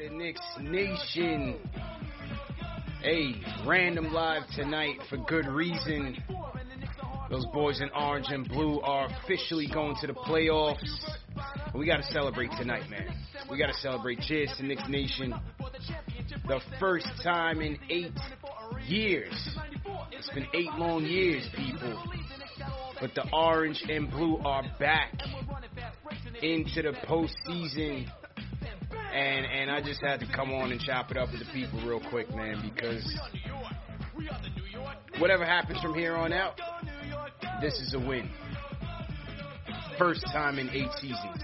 To Knicks Nation. Hey, random live tonight for good reason. Those boys in orange and blue are officially going to the playoffs. We got to celebrate tonight, man. We got to celebrate. Cheers to Knicks Nation. The first time in eight years. It's been eight long years, people. But the orange and blue are back into the postseason and and I just had to come on and chop it up with the people real quick, man, because whatever happens from here on out, this is a win. First time in eight seasons.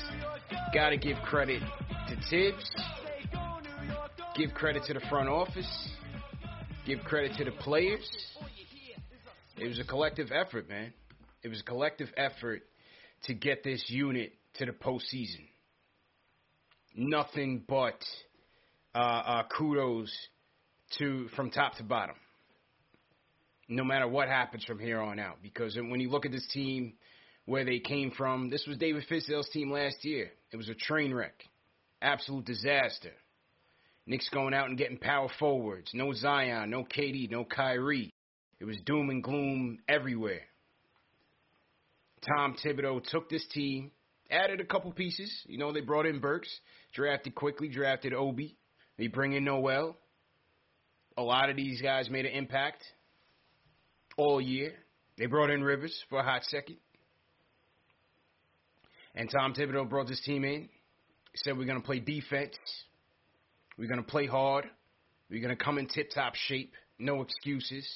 Got to give credit to Thibs. Give credit to the front office. Give credit to the players. It was a collective effort, man. It was a collective effort to get this unit to the postseason nothing but uh, uh, kudos to from top to bottom. No matter what happens from here on out, because when you look at this team, where they came from, this was David Fizdale's team last year. It was a train wreck, absolute disaster. Knicks going out and getting power forwards. No Zion, no KD, no Kyrie. It was doom and gloom everywhere. Tom Thibodeau took this team, added a couple pieces. You know, they brought in Burks, drafted Quickley, drafted Obi. They bring in Noel. A lot of these guys made an impact all year. They brought in Rivers for a hot second. And Tom Thibodeau brought this team in. He said, We're going to play defense. We're going to play hard. We're going to come in tip top shape. No excuses.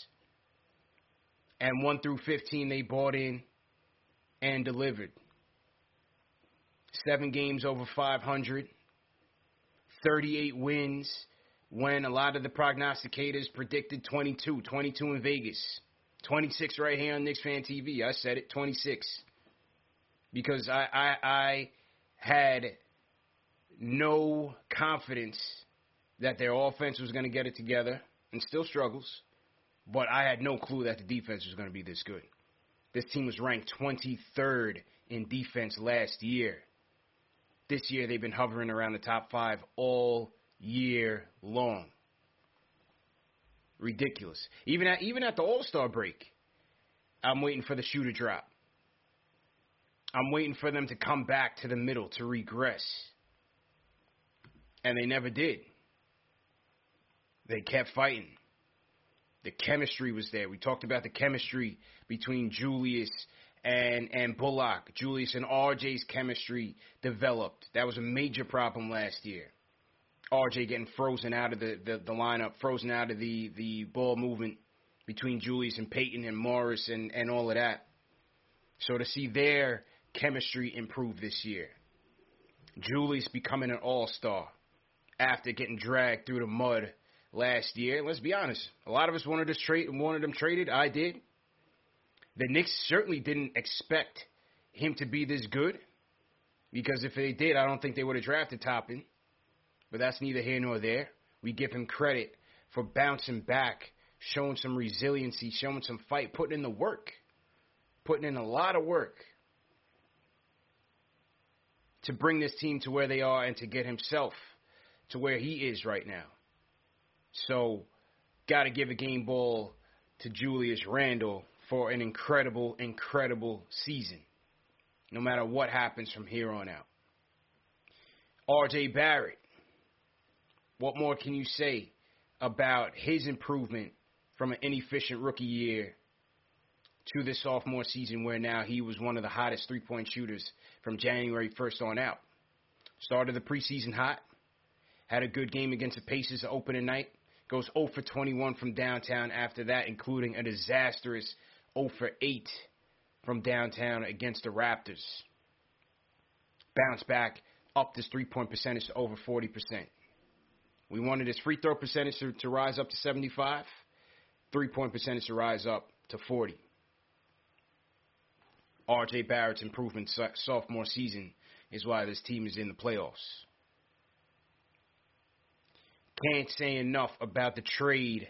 And 1 through 15, they bought in and delivered. Seven games over 500. 38 wins when a lot of the prognosticators predicted 22, 22 in Vegas, 26 right here on Knicks Fan TV. I said it, 26. Because I, I, I had no confidence that their offense was going to get it together and still struggles, but I had no clue that the defense was going to be this good. This team was ranked 23rd in defense last year. This year, they've been hovering around the top five all year long. Ridiculous. Even at even at the All Star break, I'm waiting for the shoe to drop. I'm waiting for them to come back to the middle to regress. And they never did. They kept fighting. The chemistry was there. We talked about the chemistry between Julius and and Bullock, Julius and RJ's chemistry developed. That was a major problem last year. RJ getting frozen out of the, the, the lineup, frozen out of the, the ball movement between Julius and Peyton and Morris and, and all of that. So to see their chemistry improve this year. Julius becoming an all star after getting dragged through the mud last year. Let's be honest. A lot of us wanted us trade wanted him traded. I did. The Knicks certainly didn't expect him to be this good. Because if they did, I don't think they would have drafted Toppin. But that's neither here nor there. We give him credit for bouncing back, showing some resiliency, showing some fight, putting in the work, putting in a lot of work to bring this team to where they are and to get himself to where he is right now. So, got to give a game ball to Julius Randle for an incredible, incredible season, no matter what happens from here on out. RJ Barrett, what more can you say about his improvement from an inefficient rookie year to the sophomore season, where now he was one of the hottest three point shooters from January 1st on out? Started the preseason hot, had a good game against the Pacers opening night, goes 0 for 21 from downtown after that, including a disastrous 0 for 8 from downtown against the Raptors. Bounce back, up this three point percentage to over 40%. We wanted his free throw percentage to, to rise up to 75, three point percentage to rise up to 40. RJ Barrett's improvement sophomore season is why this team is in the playoffs. Can't say enough about the trade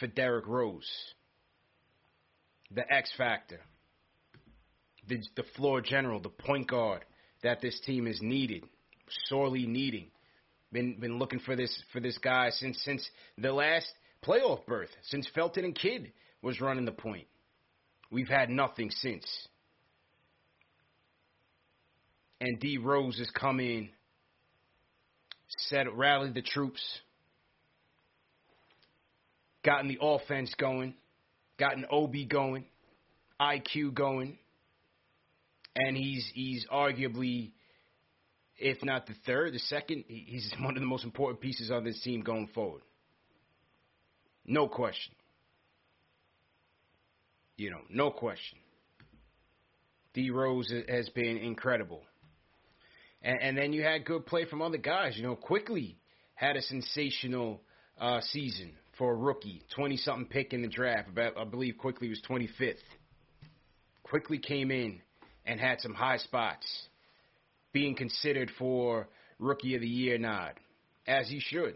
for Derrick Rose. The X factor. The, the floor general, the point guard that this team is needed, sorely needing. Been been looking for this for this guy since since the last playoff berth, since Felton and Kidd was running the point. We've had nothing since. And D Rose has come in, set rallied the troops, gotten the offense going, gotten Obi going, IQ going, and he's he's arguably, if not the third, the second, he's one of the most important pieces on this team going forward. No question. You know, no question. D Rose has been incredible. And, and, then you had good play from other guys. You know, Quickley had a sensational uh, season for a rookie, 20 something pick in the draft. About, I believe Quickley was 25th. Quickley came in and had some high spots, being considered for Rookie of the Year nod, as he should.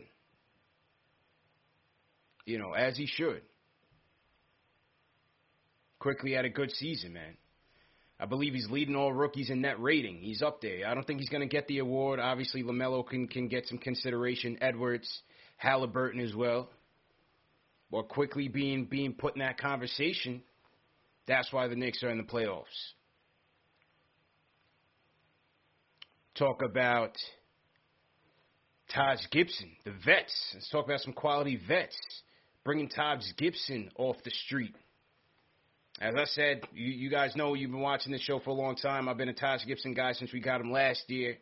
You know, as he should. Quickley had a good season, man. I believe he's leading all rookies in net rating. He's up there. I don't think he's going to get the award. Obviously, LaMelo can can get some consideration. Edwards, Halliburton as well or Quickley being being put in that conversation, that's why the Knicks are in the playoffs. Talk about Taj Gibson, the vets. Let's talk about some quality vets. Bringing Taj Gibson off the street. As I said, you, you guys know you've been watching this show for a long time. I've been a Taj Gibson guy since we got him last year.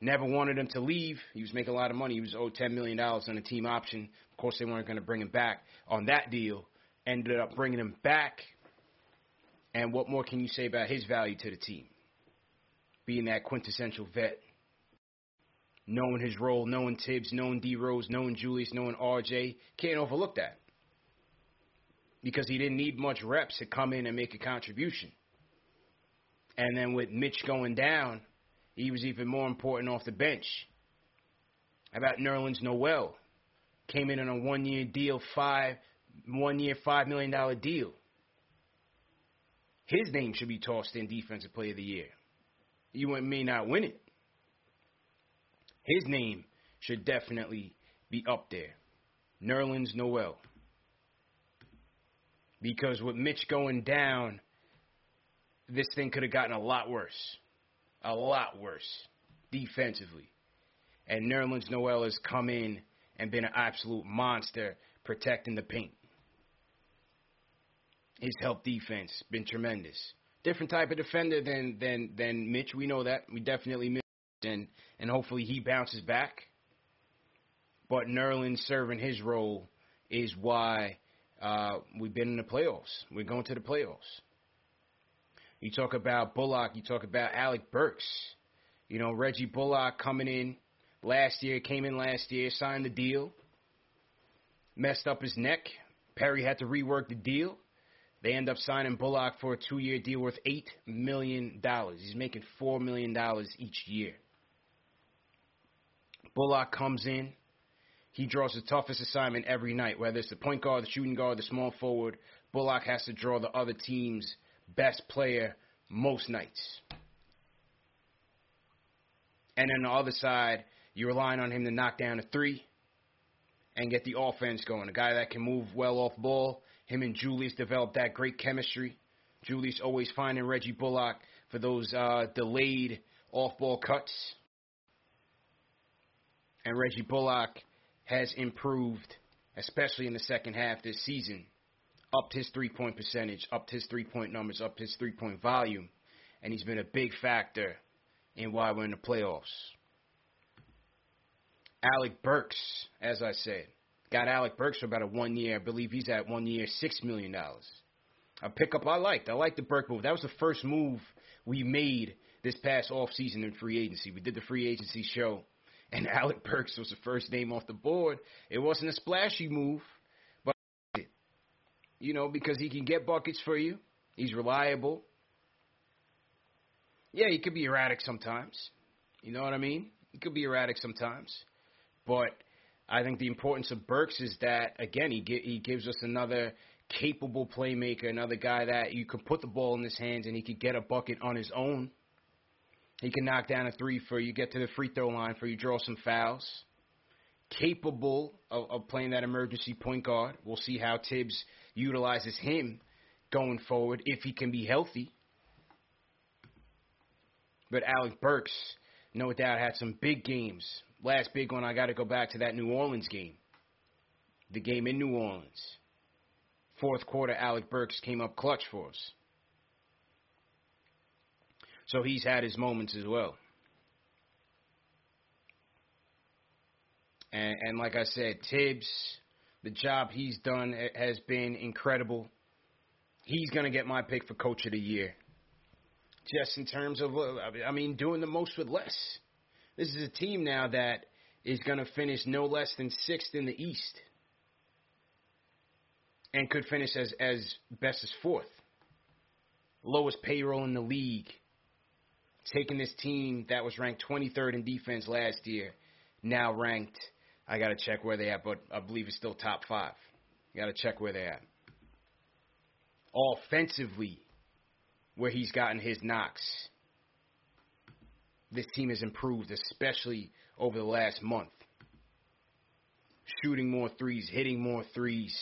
Never wanted him to leave. He was making a lot of money. He was owed $10 million on a team option. Of course, they weren't going to bring him back on that deal. Ended up bringing him back. And what more can you say about his value to the team? Being that quintessential vet, knowing his role, knowing Thibs, knowing D Rose, knowing Julius, knowing RJ. Can't overlook that. Because he didn't need much reps to come in and make a contribution. And then with Mitch going down, he was even more important off the bench. How about Nerlens Noel? Came in on a one year deal, five one year, five million dollar deal. His name should be tossed in defensive player of the year. You may not win it. His name should definitely be up there. Nerlens Noel. Because with Mitch going down, this thing could have gotten a lot worse a lot worse defensively. And Nerlens Noel has come in and been an absolute monster protecting the paint. His help defense been tremendous. Different type of defender than than than Mitch. We know that. We definitely miss and and hopefully he bounces back. But Nerlens serving his role is why uh, we've been in the playoffs. We're going to the playoffs. You talk about Bullock. You talk about Alec Burks. You know, Reggie Bullock coming in last year, came in last year, signed the deal. messed up his neck. Perry had to rework the deal. They end up signing Bullock for a two year deal worth $8 million. He's making $4 million each year. Bullock comes in. He draws the toughest assignment every night, whether it's the point guard, the shooting guard, the small forward. Bullock has to draw the other team's best player most nights. And on the other side, you're relying on him to knock down a three and get the offense going. A guy that can move well off ball. Him and Julius developed that great chemistry. Julius always finding Reggie Bullock for those uh, delayed off ball cuts. And Reggie Bullock has improved, especially in the second half this season. Upped his three point percentage, upped his three point numbers, upped his three point volume. And he's been a big factor in why we're in the playoffs. Alec Burks, as I said, got Alec Burks for about a one year. I believe he's at one year, six million dollars. A pickup I liked. I liked the Burke move. That was the first move we made this past off season in free agency. We did the free agency show, and Alec Burks was the first name off the board. It wasn't a splashy move, but you know because he can get buckets for you. He's reliable. Yeah, he could be erratic sometimes. You know what I mean? He could be erratic sometimes. But I think the importance of Burks is that again he he gives us another capable playmaker, another guy that you can put the ball in his hands and he could get a bucket on his own. He can knock down a three for you, get to the free throw line for you, draw some fouls. Capable of, of playing that emergency point guard. We'll see how Thibs utilizes him going forward if he can be healthy. But Alec Burks, no doubt, had some big games last big one, I got to go back to that New Orleans game. The game in New Orleans. Fourth quarter, Alec Burks came up clutch for us. So he's had his moments as well. And, and like I said, Thibs, the job he's done has been incredible. He's going to get my pick for Coach of the Year. Just in terms of, uh, I mean, doing the most with less. This is a team now that is going to finish no less than sixth in the East and could finish as, as best as fourth. Lowest payroll in the league. Taking this team that was ranked 23rd in defense last year, now ranked, I got to check where they at, but I believe it's still top five. Got to check where they at. Offensively, where he's gotten his knocks this team has improved, especially over the last month. Shooting more threes, hitting more threes.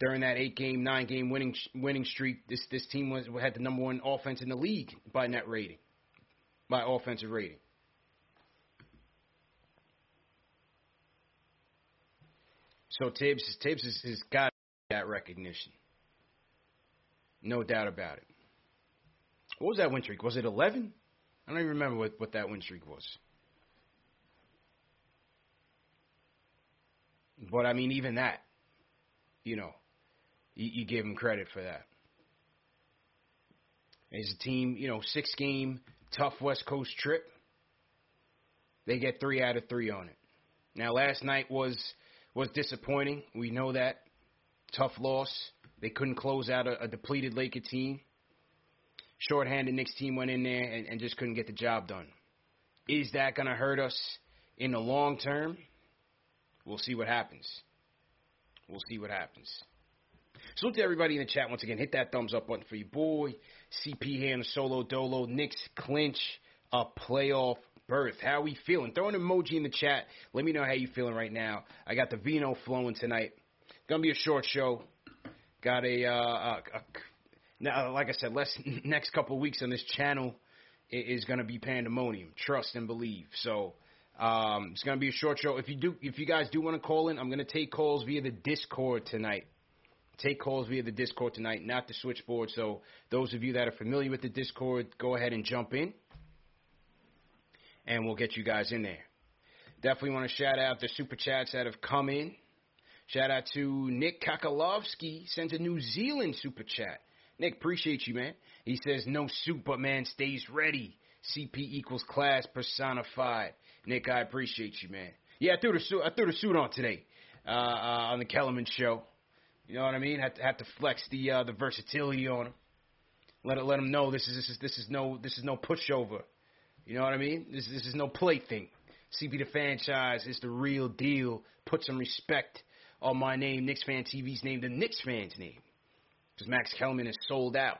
During that eight game, nine game winning winning streak, this this team was had the number one offense in the league by net rating, by offensive rating. So Thibs Thibs has, has got that recognition, no doubt about it. What was that win streak? Was it eleven? I don't even remember what, what that win streak was. But I mean, even that, you know, you, you give him credit for that. As a team, you know, six game tough West Coast trip. They get three out of three on it. Now, last night was was disappointing. We know that tough loss. They couldn't close out a, a depleted Laker team shorthanded Knicks team went in there and, and just couldn't get the job done. Is that going to hurt us in the long term? We'll see what happens. We'll see what happens. So to everybody in the chat once again, hit that thumbs up button for your boy. CP here the solo dolo. Knicks clinch a playoff berth. How we feeling? Throw an emoji in the chat. Let me know how you feeling right now. I got the vino flowing tonight. Gonna be a short show. Got a, uh, a, a now, like I said, less next couple weeks on this channel is going to be pandemonium. Trust and believe. So um, it's going to be a short show. If you do, if you guys do want to call in, I'm going to take calls via the Discord tonight. Take calls via the Discord tonight, not the switchboard. So those of you that are familiar with the Discord, go ahead and jump in, and we'll get you guys in there. Definitely want to shout out the super chats that have come in. Shout out to Nick Kakalovsky sent a New Zealand super chat. Nick, appreciate you, man. He says, no Superman stays ready. CP equals class personified. Nick, I appreciate you, man. Yeah, I threw the suit. I threw the suit on today. uh, uh, on the Kellerman show. You know what I mean? Had to, had to flex the uh, the versatility on him. Let it let him know this is this is this is no this is no pushover. You know what I mean? This this is no plaything. CP the franchise is the real deal. Put some respect on my name, Knicks Fan TV's name, the Knicks fans' name, because Max Kellerman is sold out.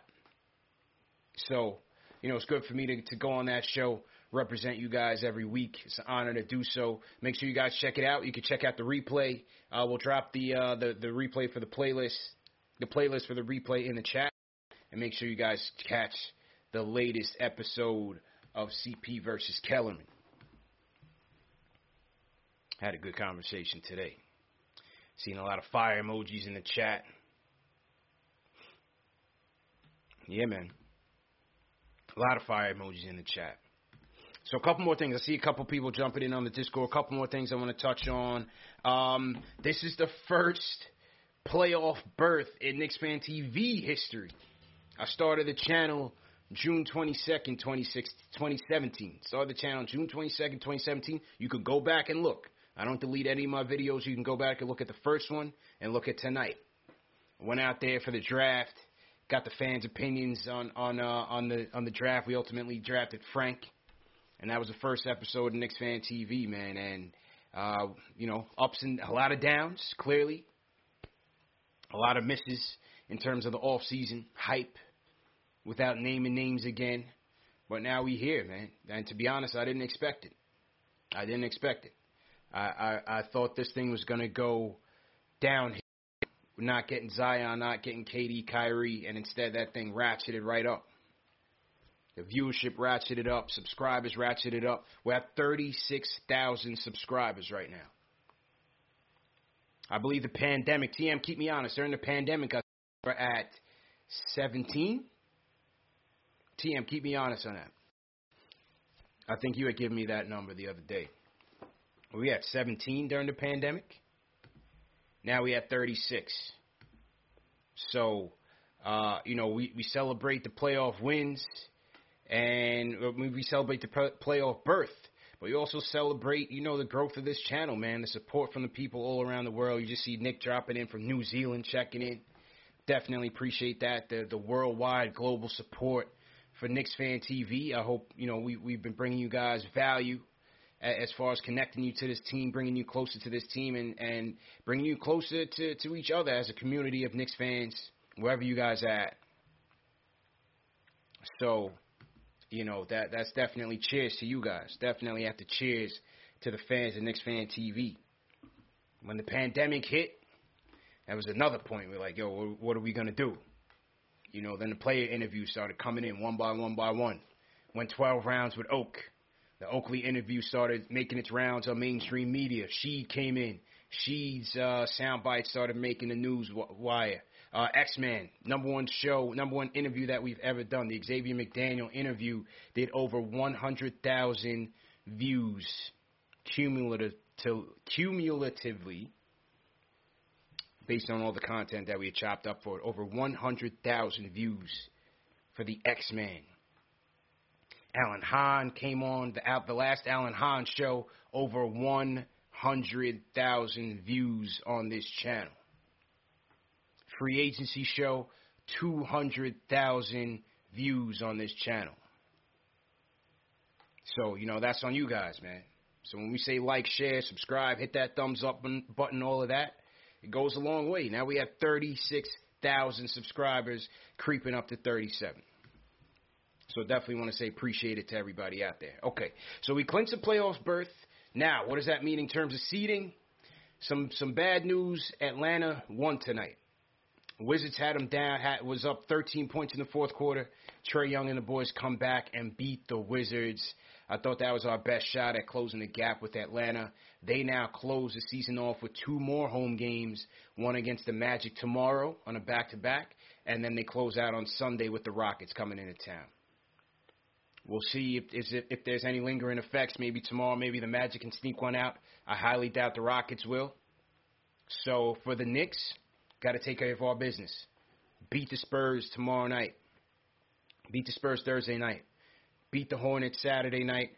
So, you know, it's good for me to, to go on that show, represent you guys every week. It's an honor to do so. Make sure you guys check it out. You can check out the replay. Uh, we'll drop the uh, the the replay for the playlist, the playlist for the replay in the chat, and make sure you guys catch the latest episode of CP versus Kellerman. Had a good conversation today. Seen a lot of fire emojis in the chat. Yeah, man. A lot of fire emojis in the chat. So a couple more things. I see a couple people jumping in on the Discord. A couple more things I want to touch on. Um, this is the first playoff berth in Knicks Fan TV history. I started the channel June 22nd, 2017. Started the channel June 22nd, 2017. You could go back and look. I don't delete any of my videos. You can go back and look at the first one and look at tonight. Went out there for the draft, got the fans' opinions on on uh, on the on the draft. We ultimately drafted Frank, and that was the first episode of Knicks Fan TV, man. And uh, you know, ups and a lot of downs, clearly, a lot of misses in terms of the off season hype, without naming names again. But now we here, man. And to be honest, I didn't expect it. I didn't expect it. I, I, I thought this thing was going to go downhill. Not getting Zion, not getting KD, Kyrie, and instead that thing ratcheted right up. The viewership ratcheted up, subscribers ratcheted up. We're at 36,000 subscribers right now. I believe the pandemic, TM, keep me honest, during the pandemic, I we're at 17. TM, keep me honest on that. I think you had given me that number the other day. Were We at 17 during the pandemic. Now we had 36. So, uh, you know, we, we celebrate the playoff wins and we celebrate the playoff berth. But we also celebrate, you know, the growth of this channel, man. The support from the people all around the world. You just see Nick dropping in from New Zealand, checking in. Definitely appreciate that. The the worldwide global support for Knicks Fan TV. I hope you know we we've been bringing you guys value as far as connecting you to this team, bringing you closer to this team, and, and bringing you closer to, to each other as a community of Knicks fans, wherever you guys at. So, you know that that's definitely cheers to you guys. Definitely have to cheers to the fans of Knicks Fan TV. When the pandemic hit, that was another point. We're like, yo, what are we gonna do? You know, then the player interviews started coming in one by one by one. Went 12 rounds with Oak. The Oakley interview started making its rounds on mainstream media. She came in. She's uh, soundbite started making the news wire. Uh, X Men, number one show, number one interview that we've ever done. The Xavier McDaniel interview did over 100,000 views cumulative cumulatively based on all the content that we chopped up for it. Over 100,000 views for the X Men. Alan Hahn came on the the last Alan Hahn show. Over 100,000 views on this channel. Free agency show, 200,000 views on this channel. So, you know, that's on you guys, man. So when we say like, share, subscribe, hit that thumbs up button, all of that, it goes a long way. Now we have 36,000 subscribers, creeping up to 37. So definitely want to say appreciate it to everybody out there. Okay, so we clinched the playoffs berth. Now, what does that mean in terms of seeding? Some some bad news. Atlanta won tonight. Wizards had them down. Had, was up 13 points in the fourth quarter. Trae Young and the boys come back and beat the Wizards. I thought that was our best shot at closing the gap with Atlanta. They now close the season off with two more home games, one against the Magic tomorrow on a back-to-back, and then they close out on Sunday with the Rockets coming into town. We'll see if, if, if there's any lingering effects. Maybe tomorrow, maybe the Magic can sneak one out. I highly doubt the Rockets will. So for the Knicks, got to take care of our business. Beat the Spurs tomorrow night. Beat the Spurs Thursday night. Beat the Hornets Saturday night.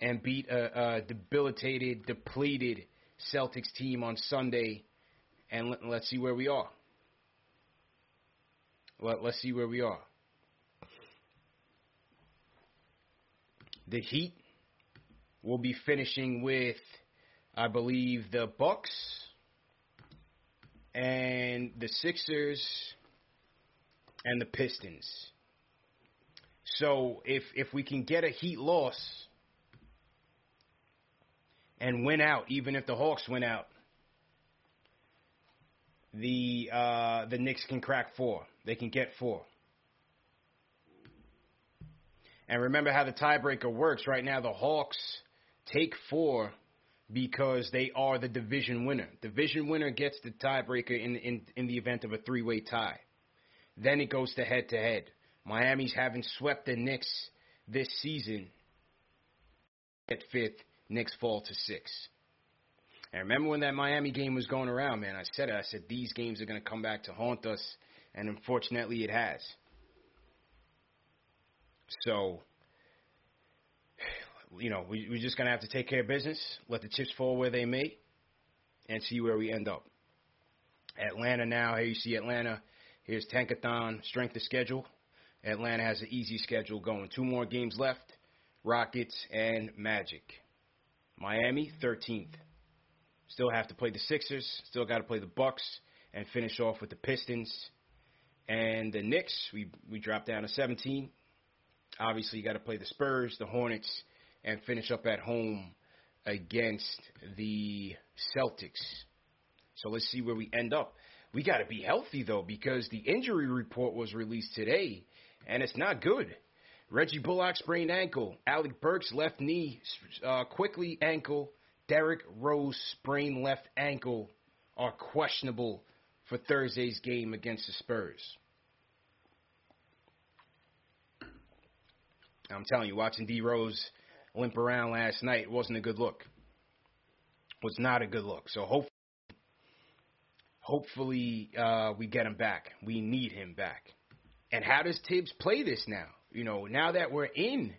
And beat a, a debilitated, depleted Celtics team on Sunday and let, let's see where we are. Let, let's see where we are. The Heat will be finishing with, I believe, the Bucks and the Sixers and the Pistons. So if if we can get a Heat loss and win out, even if the Hawks win out, the uh, the Knicks can crack four. They can get four. And remember how the tiebreaker works. Right now, the Hawks take four because they are the division winner. Division winner gets the tiebreaker in in in the event of a three way tie. Then it goes to head to head. Miami's having swept the Knicks this season at fifth. Knicks fall to six. And remember when that Miami game was going around, man? I said it. I said these games are going to come back to haunt us, and unfortunately, it has. So, you know, we, we're just going to have to take care of business, let the chips fall where they may, and see where we end up. Atlanta now, here you see Atlanta. Here's Tankathon, strength of schedule. Atlanta has an easy schedule going. Two more games left Rockets and Magic. Miami, 13th. Still have to play the Sixers. Still got to play the Bucks and finish off with the Pistons and the Knicks. We we drop down to 17. Obviously, you got to play the Spurs, the Hornets, and finish up at home against the Celtics. So let's see where we end up. We got to be healthy though because the injury report was released today and it's not good. Reggie Bullock sprained ankle. Alec Burks left knee, uh, Quickley ankle. Derrick Rose sprained left ankle are questionable for Thursday's game against the Spurs. I'm telling you, watching D Rose limp around last night wasn't a good look. Was not a good look. So hopefully, hopefully uh, we get him back. We need him back. And how does Thibs play this now? You know, now that we're in,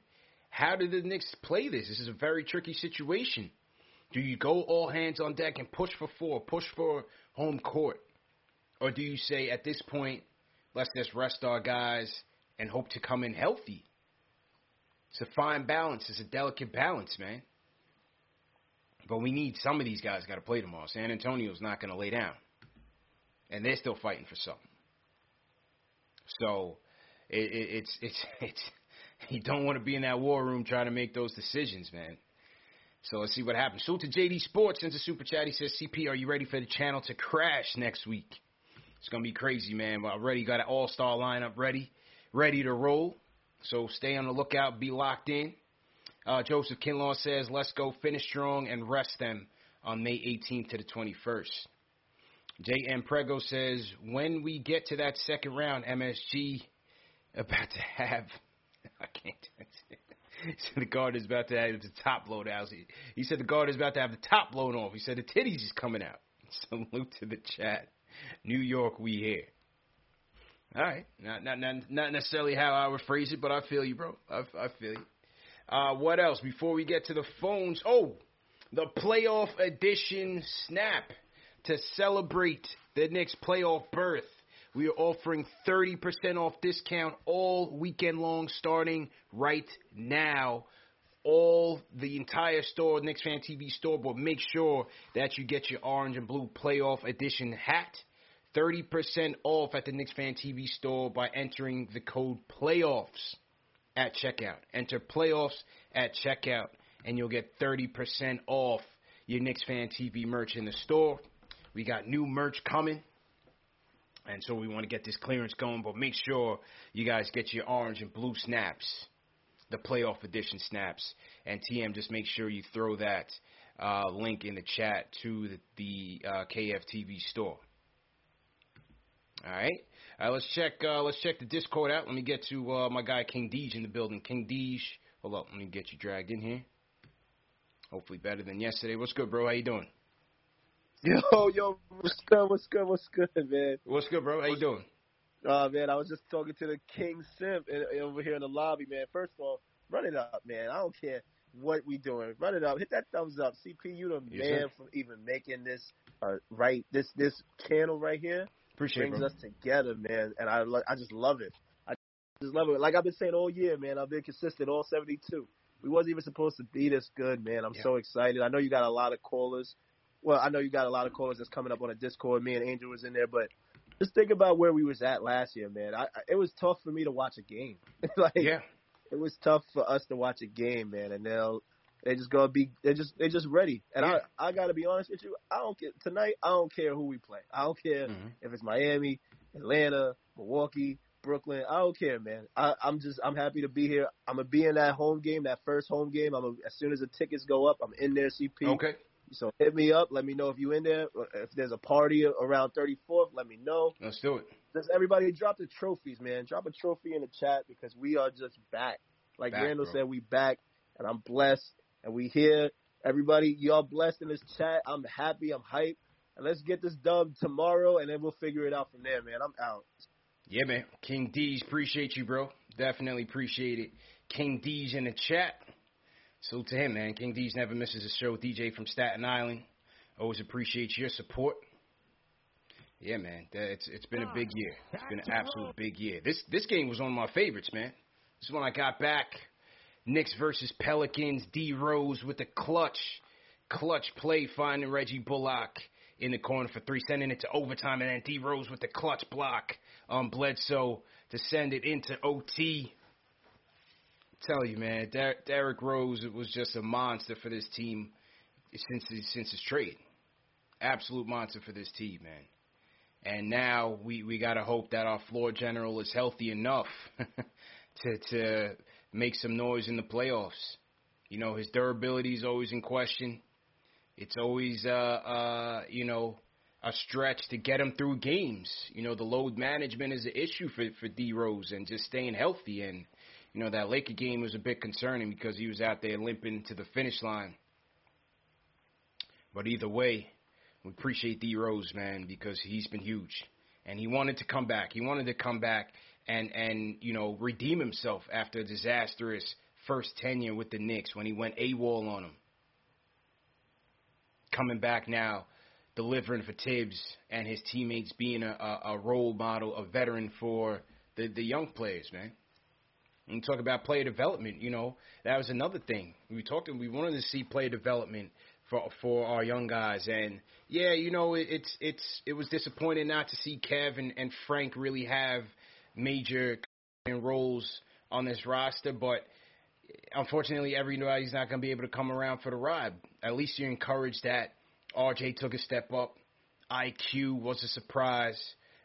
how do the Knicks play this? This is a very tricky situation. Do you go all hands on deck and push for four, push for home court? Or do you say at this point, let's just rest our guys and hope to come in healthy? It's a fine balance. It's a delicate balance, man. But we need some of these guys got to play tomorrow. San Antonio's not going to lay down, and they're still fighting for something. So it, it, it's it's it's you don't want to be in that war room trying to make those decisions, man. So let's see what happens. So to JD Sports sends a super chat. He says, "CP, are you ready for the channel to crash next week? It's gonna be crazy, man. But already got an all star lineup ready, ready to roll. So stay on the lookout, be locked in. Uh, Joseph Kinlaw says, let's go finish strong and rest them on May 18th to the 21st. J.M. Prego says, when we get to that second round, MSG about to have, I can't, he said the guard is about to have the top blown out. He said the guard is about to have the top blown off. He said the titties is coming out. Salute to the chat. New York, we here. All right, not not not not necessarily how I would phrase it, but I feel you, bro. I, I feel you. Uh, what else before we get to the phones? Oh, the playoff edition snap to celebrate the Knicks playoff berth. We are offering 30% off discount all weekend long, starting right now. All the entire store, Knicks Fan TV store, but make sure that you get your orange and blue playoff edition hat 30% off at the Knicks Fan TV store by entering the code PLAYOFFS at checkout. Enter PLAYOFFS at checkout, and you'll get 30% off your Knicks Fan TV merch in the store. We got new merch coming, and so we want to get this clearance going, but make sure you guys get your orange and blue snaps, the playoff edition snaps. And TM, just make sure you throw that uh, link in the chat to the, the uh, KFTV store. All right. All right, let's check. Uh, let's check the Discord out. Let me get to uh, my guy King Deej in the building. King Deej, hold up. Let me get you dragged in here. Hopefully better than yesterday. What's good, bro? How you doing? Yo, yo, what's good? What's good? What's good, man? What's good, bro? How you doing? Uh, man, I was just talking to the King Simp over here in the lobby, man. First of all, run it up, man. I don't care what we doing. Run it up. Hit that thumbs up. CP, you the Yes, man sir. for even making this uh, right this this channel right here Appreciate brings bro. us together, man, and I lo- I just love it. I just love it. Like I've been saying all year, man. I've been consistent all 72. We wasn't even supposed to be this good, man. I'm Yeah. so excited. I know you got a lot of callers. Well, I know you got a lot of callers that's coming up on a Discord. Me and Angel was in there, but just think about where we was at last year, man. I, I it was tough for me to watch a game. like Yeah. it was tough for us to watch a game, man. And they'll they just gonna be they just they just ready. And Yeah. I I gotta be honest with you. I don't care tonight. I don't care who we play. I don't care Mhm. if it's Miami, Atlanta, Milwaukee, Brooklyn. I don't care, man. I, I'm just I'm happy to be here. I'm gonna be in that home game, that first home game. I'm a, as soon as the tickets go up, I'm in there. CP. Okay. So hit me up. Let me know if you in there. If there's a party around 34th, let me know. Let's do it. Just everybody drop the trophies, man. Drop a trophy in the chat because we are just back. Like Back, Randle bro. said, we back, and I'm blessed, and we here. Everybody, y'all blessed in this chat. I'm happy. I'm hyped. And let's get this dub tomorrow, and then we'll figure it out from there, man. I'm out. Yeah, man. King Deej, appreciate you, bro. Definitely appreciate it. King Deej in the chat. Salute to him, man. King Deej never misses a show. DJ from Staten Island. Always appreciate your support. Yeah, man. It's it's been a big year. It's been an absolute big year. This this game was one of my favorites, man. This is when I got back. Knicks versus Pelicans. D Rose with the clutch, clutch play, finding Reggie Bullock in the corner for three, sending it to overtime, and then D Rose with the clutch block on Bledsoe to send it into OT. Tell you, man, Der- Derrick Rose was just a monster for this team since his, since his trade. Absolute monster for this team, man. And now we we gotta hope that our floor general is healthy enough to to make some noise in the playoffs. You know, his durability is always in question. It's always uh uh you know a stretch to get him through games. You know, the load management is an issue for for D Rose and just staying healthy. And you know that Laker game was a bit concerning because he was out there limping to the finish line. But either way, we appreciate D Rose, man, because he's been huge, and he wanted to come back. He wanted to come back and and you know redeem himself after a disastrous first tenure with the Knicks when he went AWOL on him. Coming back now, delivering for Thibs and his teammates, being a, a, a role model, a veteran for the the young players, man. And you talk about player development, you know, that was another thing. We talked we wanted to see player development for for our young guys and yeah, you know, it, it's it's it was disappointing not to see Kev and, and Frank really have major roles on this roster, but unfortunately everybody's not going to be able to come around for the ride. At least you're encouraged that RJ took a step up. IQ was a surprise.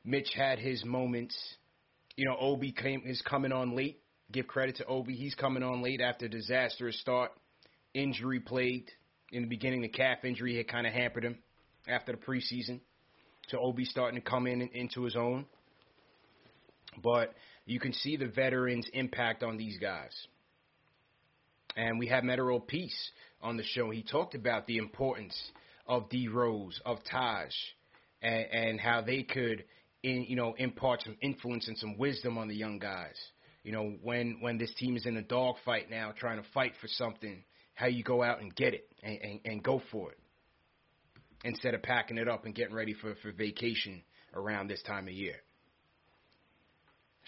Mitch had his moments. You know, Obi came is coming on late. Give credit to Obi. He's coming on late after a disastrous start. Injury plagued. In the beginning, the calf injury had kind of hampered him after the preseason. So Obi starting to come in and into his own. But you can see the veterans' impact on these guys. And we had Metta World Peace on the show. He talked about the importance of D Rose, of Taj, and, and how they could, in, you know, impart some influence and some wisdom on the young guys. You know, when when this team is in a dogfight now, trying to fight for something, how you go out and get it and, and, and go for it instead of packing it up and getting ready for, for vacation around this time of year.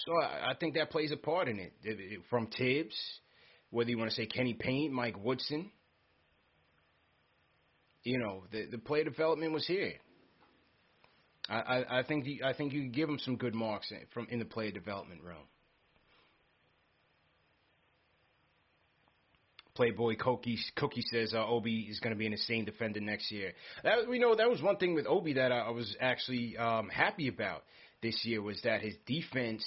So I, I think that plays a part in it. From Thibs, whether you want to say Kenny Payne, Mike Woodson, you know, the the play development was here. I, I, I think the, I think you can give him some good marks in, from in the play development realm. Playboy Cookie Cookie says uh, Obi is going to be an insane defender next year. That we know that was one thing with Obi that I, I was actually um, happy about this year was that his defense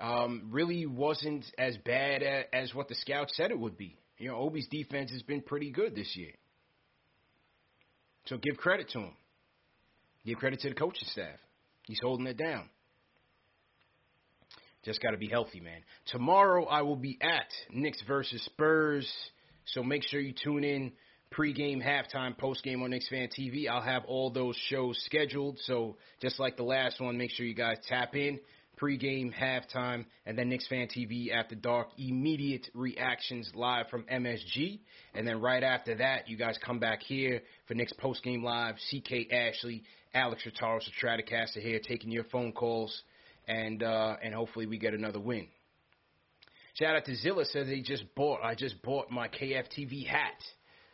um, really wasn't as bad a, as what the scouts said it would be. You know, Obi's defense has been pretty good this year. So give credit to him. Give credit to the coaching staff. He's holding it down. Just got to be healthy, man. Tomorrow I will be at Knicks versus Spurs. So make sure you tune in pregame, halftime, postgame on Knicks Fan TV. I'll have all those shows scheduled. So just like the last one, make sure you guys tap in. Pregame, halftime, and then Knicks Fan TV after dark. Immediate reactions live from MSG, and then right after that, you guys come back here for Knicks postgame live. CK Ashley, Alex Rataros, Stratocaster here, taking your phone calls, and uh, and hopefully we get another win. Shout out to Zilla says they just bought. I just bought my KFTV hat.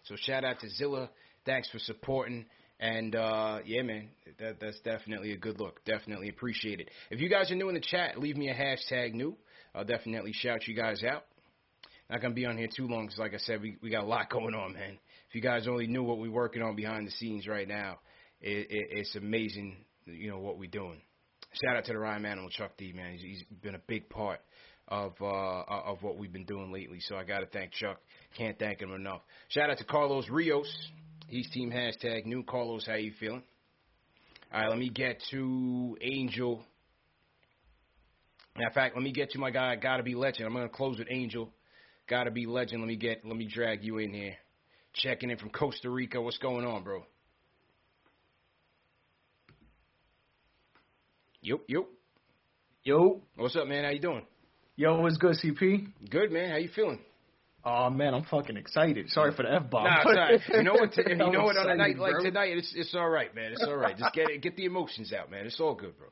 So shout out to Zilla. Thanks for supporting. And uh, yeah, man, that, that's definitely a good look. Definitely appreciate it. If you guys are new in the chat, leave me a hashtag new. I'll definitely shout you guys out. Not gonna be on here too long because, like I said, we we got a lot going on, man. If you guys only knew what we're working on behind the scenes right now, it, it, it's amazing, you know what we're doing. Shout out to the Ryan Animal Chuck D, man. He's, he's been a big part of uh, of what we've been doing lately. So I got to thank Chuck. Can't thank him enough. Shout out to Carlos Rios. He's team hashtag new. Carlos, how you feeling? All right, let me get to Angel. In fact, let me get to my guy. Gotta be legend. I'm gonna close with Angel. Gotta be legend. Let me get. Let me drag you in here. Checking in from Costa Rica. What's going on, bro? Yo, yo, Yo, what's up, man? How you doing? yo, what's good, CP? Good, man. How you feeling? Oh man, I'm fucking excited. Sorry for the f bomb. Nah, it's all right. You know what? you know what? On a I'm night excited, like bro. tonight, it's it's all right, man. It's all right. Just get it, get the emotions out, man. It's all good, bro.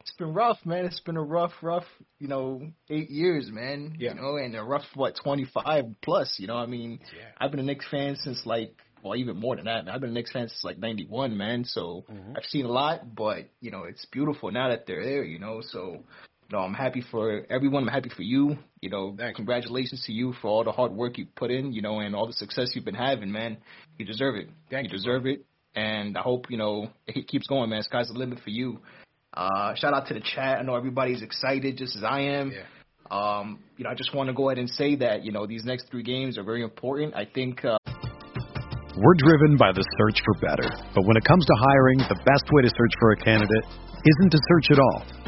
It's been rough, man. It's been a rough, rough, you know, eight years, man. Yeah. You know, and a rough what, 25 plus. You know, I mean, Yeah. I've been a Knicks fan since like, well, even more than that. Man. I've been a Knicks fan since like '91, man. So Mm-hmm. I've seen a lot, but you know, it's beautiful now that they're there. You know, so. You know, I'm happy for everyone. I'm happy for you. You know, Thank you. congratulations to you for all the hard work you put in. You know, and all the success you've been having, man. You deserve it. Thank you you, deserve it. And I hope you know it keeps going, man. Sky's the limit for you. Uh, shout out to the chat. I know everybody's excited, just as I am. Yeah. Um, you know, I just want to go ahead and say that you know these next three games are very important. I think uh, We're driven by the search for better. But when it comes to hiring, the best way to search for a candidate isn't to search at all.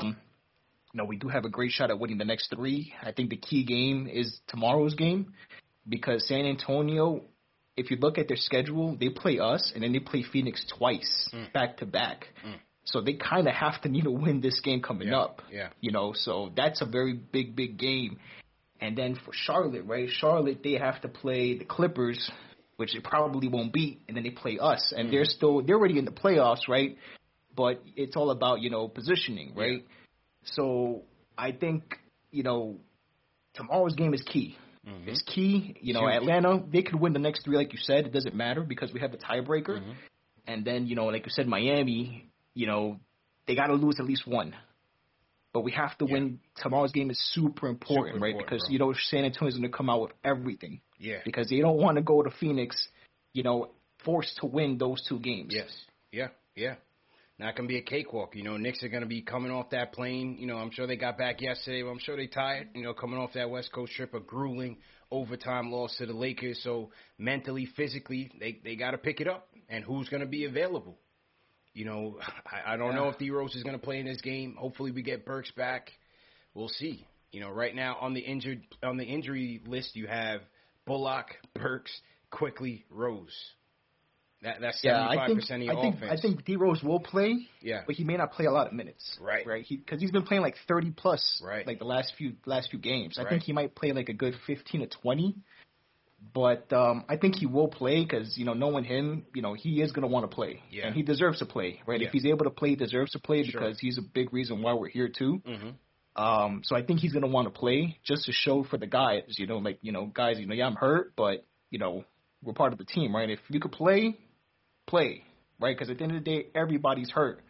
Um, you know we do have a great shot at winning the next three. I think the key game is tomorrow's game because San Antonio, if you look at their schedule, they play us and then they play Phoenix twice mm. back to back. Mm. So they kind of have to need to win this game coming Yeah, up. yeah. You know, so that's a very big, big game. And then for Charlotte, right? Charlotte, they have to play the Clippers, which they probably won't beat, and then they play us, and mm. they're still they're already in the playoffs, right? But it's all about you know positioning, right? So I think you know tomorrow's game is key. Mm-hmm. It's key. You know, Huge. Atlanta they could win the next three, like you said. It doesn't matter because we have the tiebreaker. Mm-hmm. And then you know, like you said, Miami. You know, they got to lose at least one. But we have to win. Tomorrow's game is super important, Super right? important, Because bro. you know San Antonio's going to come out with everything Yeah. because they don't want to go to Phoenix. You know, forced to win those two games. Yes. Yeah. Yeah. Not gonna be a cakewalk. You know, Knicks are gonna be coming off that plane. You know, I'm sure they got back yesterday, but I'm sure they tired. You know, coming off that West Coast trip, a grueling overtime loss to the Lakers. So mentally, physically, they they got to pick it up. And who's gonna be available? You know, I, I don't know if D Rose is gonna play in this game. Hopefully, we get Burks back. We'll see. You know, right now on the injured on the injury list, you have Bullock, Burks, Quickley, Rose. That that's Yeah, I think of your I think offense. I think D Rose will play, Yeah. but he may not play a lot of minutes. Right. Right. Because he's been playing like 30 plus, Right. like the last few last few games. I Right. think he might play like a good 15 to 20. But um, I think he will play because you know, knowing him, you know, he is going to want to play, Yeah. and he deserves to play, right? Yeah. If he's able to play, he deserves to play Sure. because he's a big reason why we're here too. Mm-hmm. Um, so I think he's gonna want to play just to show for the guys, you know, like you know, guys, you know, yeah, I'm hurt, but you know, we're part of the team, right? If you could play, play, right? Because at the end of the day, everybody's hurt,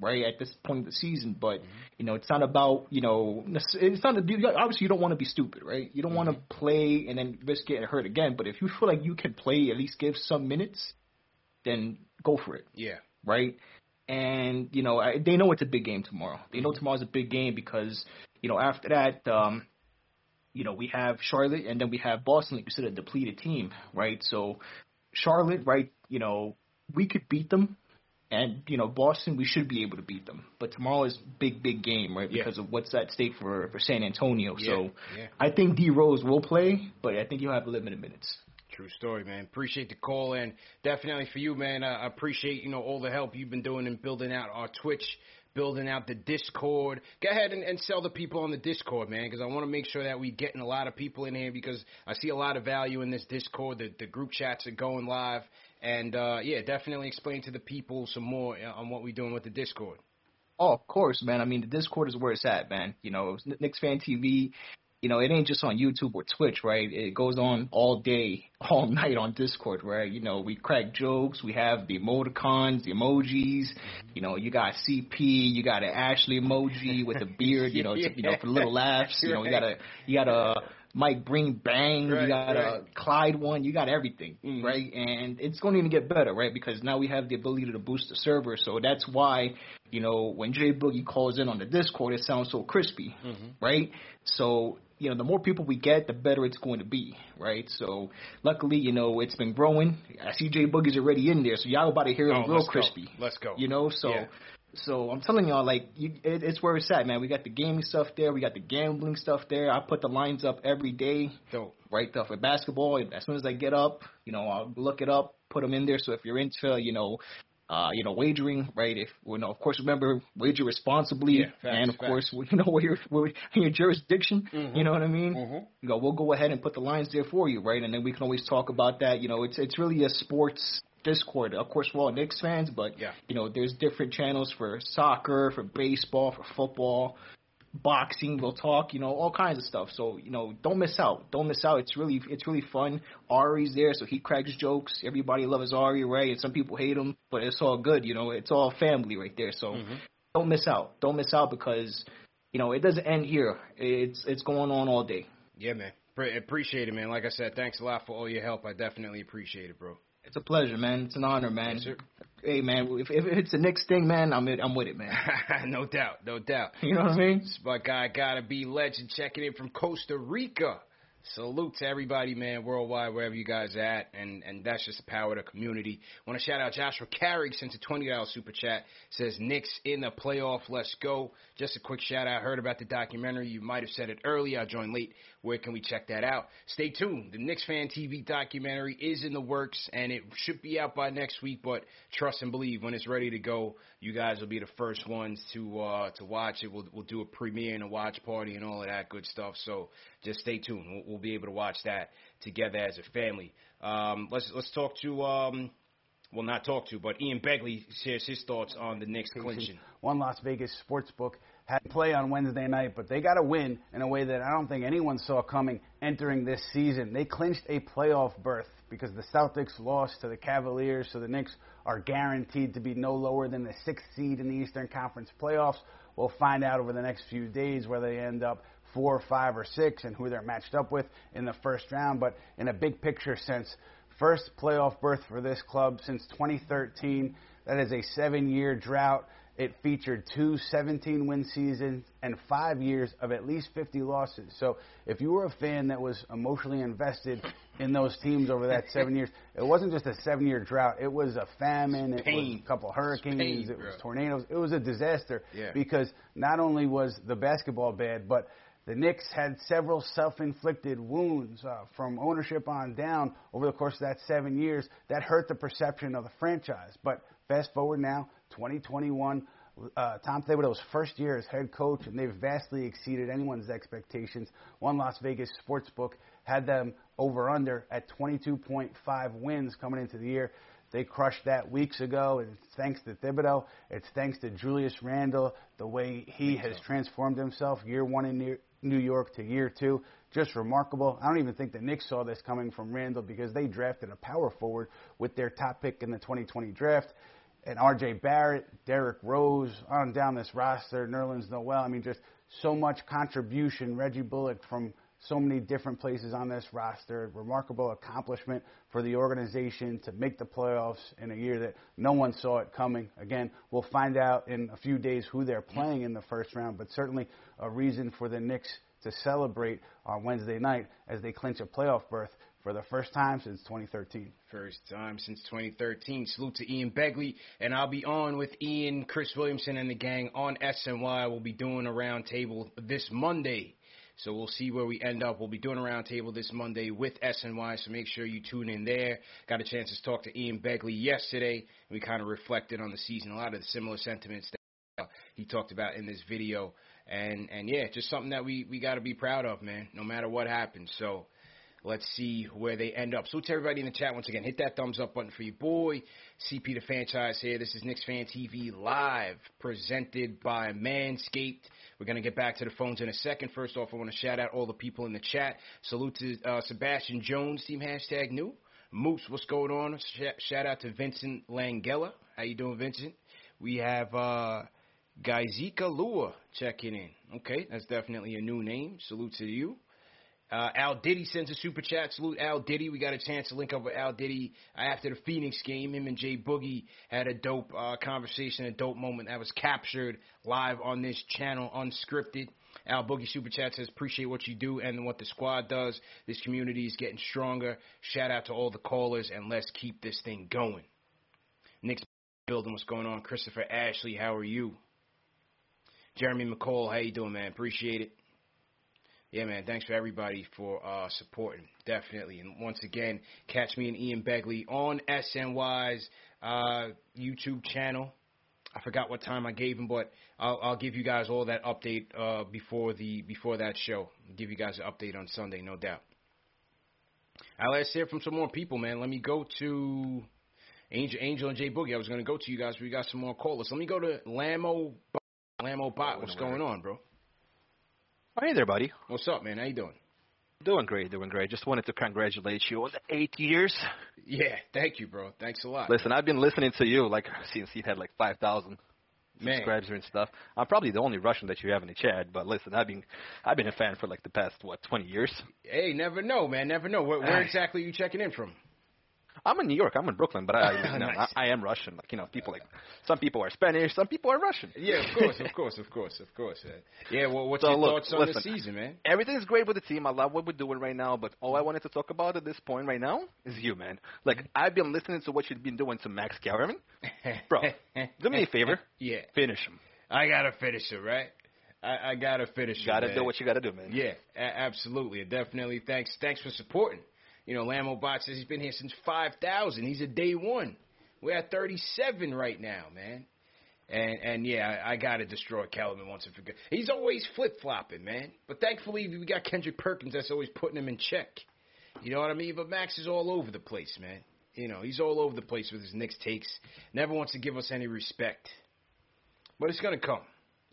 right? At this point of the season, but mm-hmm. you know, it's not about you know, it's not obviously you don't want to be stupid, right? You don't want to mm-hmm. play and then risk getting hurt again. But if you feel like you can play, at least give some minutes, then go for it Yeah. right? And you know I, they know it's a big game tomorrow. They know mm-hmm. tomorrow's a big game because you know after that, um, you know we have Charlotte and then we have Boston. Like you said, a depleted team, right? So Charlotte, right? You know we could beat them, and you know Boston, we should be able to beat them. But tomorrow is big, big game, right? Yeah. Because of what's at stake for for San Antonio. So Yeah, yeah. I think D Rose will play, but I think he'll have limited minutes. True story, man. Appreciate the call and definitely for you, man. I I appreciate you know all the help you've been doing in building out our Twitch, building out the Discord. Go ahead and, and sell the people on the Discord, man, because I want to make sure that we're getting a lot of people in here because I see a lot of value in this Discord. The the group chats are going live, and uh, yeah, definitely explain to the people some more uh, on what we're doing with the Discord. Oh, of course, man. I mean, the Discord is where it's at, man. You know, Knicks Fan TV. You know, it ain't just on YouTube or Twitch, right? It goes on all day, all night on Discord, right? You know, we crack jokes. We have the emoticons, the emojis. You know, you got CP, you got an Ashley emoji with a beard. You know, to, you know for little laughs. You know, you got a you got a Mike Breen Bang. Right, you got right. a Clyde one. You got everything, Mhm. right? And it's going to even get better, right? Because now we have the ability to boost the server. So that's why, you know, when Jay Boogie calls in on the Discord, it sounds so crispy, right? So you know, the more people we get, the better it's going to be, right? So luckily, you know, it's been growing. I see Jay Boogie's already in there, so y'all about to hear him Oh, real let's go. crispy. Let's go. You know, so Yeah. So I'm telling y'all, like, you, it, it's where it's at, man. We got the gaming stuff there, we got the gambling stuff there. I put the lines up every day, Dope. right? There for basketball. As soon as I get up, you know, I'll look it up, put them in there. So if you're into, you know. Uh, you know, wagering, right? If you know, of course, remember wager responsibly, Yeah, facts, and of facts. course, you know where you're, where in your jurisdiction. Mhm. You know what I mean? Mhm. you know, we'll go ahead and put the lines there for you, right? And then we can always talk about that. You know, it's it's really a sports Discord. Of course, we're all Knicks fans, but Yeah. you know, there's different channels for soccer, for baseball, for football, boxing. We'll talk, you know, all kinds of stuff. So you know, don't miss out. Don't miss out. It's really it's really fun. Ari's there, so he cracks jokes. Everybody loves Ari, right? And some people hate him, but it's all good. You know, it's all family right there. So Mhm. don't miss out. Don't miss out because you know it doesn't end here. It's it's going on all day. Yeah, man. Pre- appreciate it, man. Like I said, thanks a lot for all your help. I definitely appreciate it, bro. It's a pleasure, man. It's an honor, man. Yes. Hey, man, if, if it's a Knicks thing, man, I'm I'm with it, man. no doubt, no doubt. You know what I mean? This my guy gotta be legend checking in from Costa Rica. Salute to everybody, man, worldwide, wherever you guys are at, and and that's just the power of the community. Want to shout out Joshua Carrick, sent a twenty dollars super chat. Says Knicks in the playoff, let's go. Just a quick shout out. Heard about the documentary. You might have said it earlier. I joined late. Where can we check that out? Stay tuned. The Knicks Fan TV documentary is in the works, and it should be out by next week. But trust and believe, when it's ready to go, you guys will be the first ones to uh, to watch it. We'll we'll do a premiere and a watch party and all of that good stuff. So just stay tuned. We'll, we'll be able to watch that together as a family. Um, let's let's talk to um, well not talk to, but Ian Begley shares his thoughts on the Knicks clinching. One Las Vegas sportsbook had to play on Wednesday night, but they got to win in a way that I don't think anyone saw coming entering this season. They clinched a playoff berth because the Celtics lost to the Cavaliers, so the Knicks are guaranteed to be no lower than the sixth seed in the Eastern Conference playoffs. We'll find out over the next few days whether they end up four, five, or six and who they're matched up with in the first round. But in a big picture sense, first playoff berth for this club since 2013. That is a seven year drought. It featured two 17 win seasons and five years of at least 50 losses. So if you were a fan that was emotionally invested in those teams over that seven years, it wasn't just a seven year drought. It was a famine. It was a couple hurricanes. pain, it was tornadoes. It was a disaster Yeah. because not only was the basketball bad, but the Knicks had several self-inflicted wounds uh, from ownership on down over the course of that seven years that hurt the perception of the franchise. But fast forward now, 2021, uh, Tom Thibodeau's first year as head coach, and they've vastly exceeded anyone's expectations. One Las Vegas sportsbook had them over under at 22.5 wins coming into the year. They crushed that weeks ago. It's thanks to Thibodeau. It's thanks to Julius Randle, the way he has transformed himself year one in New York to year two. Just remarkable. I don't even think the Knicks saw this coming from Randle because they drafted a power forward with their top pick in the 2020 draft. And R.J. Barrett, Derrick Rose, on down this roster, Nerlens Noel. I mean, just so much contribution. Reggie Bullock from so many different places on this roster. Remarkable accomplishment for the organization to make the playoffs in a year that no one saw it coming. Again, we'll find out in a few days who they're playing in the first round, but certainly a reason for the Knicks to celebrate on Wednesday night as they clinch a playoff berth for the first time since 2013. First time since 2013. Salute to Ian Begley, and I'll be on with Ian, Chris Williamson, and the gang on SNY. We'll be doing a roundtable this Monday. So we'll see where we end up. We'll be doing a roundtable this Monday with SNY, so make sure you tune in there. Got a chance to talk to Ian Begley yesterday. We kind of reflected on the season, a lot of the similar sentiments that uh, he talked about in this video. And and yeah, just something that we, we got to be proud of, man, no matter what happens. So Let's see where they end up. So to everybody in the chat once again, hit that thumbs up button for your boy. CP the franchise here. This is Knicks Fan TV live, presented by Manscaped. We're gonna get back to the phones in a second. First off, I want to shout out all the people in the chat. Salute to uh, Sebastian Jones, team hashtag new. Moose, what's going on? Sh- shout out to Vincent Langella. How you doing, Vincent? We have uh, Gaizika Lua checking in. Okay, that's definitely a new name. Salute to you. Uh, Al Diddy sends a super chat. Salute Al Diddy. We got a chance to link up with Al Diddy after the Phoenix game. Him and Jay Boogie had a dope uh, conversation, a dope moment that was captured live on this channel, unscripted. Al Boogie Super Chat says, appreciate what you do and what the squad does. This community is getting stronger. Shout out to all the callers, and let's keep this thing going. Nick's building, what's going on? Christopher Ashley, how are you? Jeremy McCall, how you doing, man? Appreciate it yeah, man, thanks for everybody for uh, supporting, definitely. And once again, catch me and Ian Begley on SNY's uh, YouTube channel. I forgot what time I gave him, but I'll, I'll give you guys all that update uh, before the before that show. I'll give you guys an update on Sunday, no doubt. I'll let's hear from some more people, man. Let me go to Angel, Angel and Jay Boogie. I was going to go to you guys, but we got some more callers. Let me go to Lamo, Lamo Bot. What's going on, bro? Hey there, buddy. What's up, man? How you doing? Doing great, doing great. Just wanted to congratulate you on the eight years. Yeah, thank you, bro. Thanks a lot. Listen, I've been listening to you like since you had like five thousand subscribers and stuff. I'm probably the only Russian that you have in the chat, but listen, I've been I've been a fan for like the past what twenty years. Hey, never know, man. Never know. Where, where exactly are you checking in from? I'm in New York. I'm in Brooklyn, but I, you know, nice. I, I am Russian. Like you know, people like some people are Spanish, some people are Russian. Yeah, of course, of course, of course, of course. Yeah. Well, what's so your look, thoughts on listen, the season, man? Everything's great with the team. I love what we're doing right now, but all I wanted to talk about at this point right now is you, man. Like mm-hmm. I've been listening to what you've been doing to Max Kellerman, bro. do me a favor. Yeah. Finish him. I gotta finish him, right? I, I gotta finish him. Gotta do what you gotta do, man. Yeah, a- absolutely, definitely. Thanks, thanks for supporting. You know, Lamobot says he's been here since 5,000. He's a day one. We're at 37 right now, man. And and yeah, I, I got to destroy Kellerman once and for good. He's always flip flopping, man. But thankfully, we got Kendrick Perkins that's always putting him in check. You know what I mean? But Max is all over the place, man. You know, he's all over the place with his Knicks takes. Never wants to give us any respect. But it's gonna come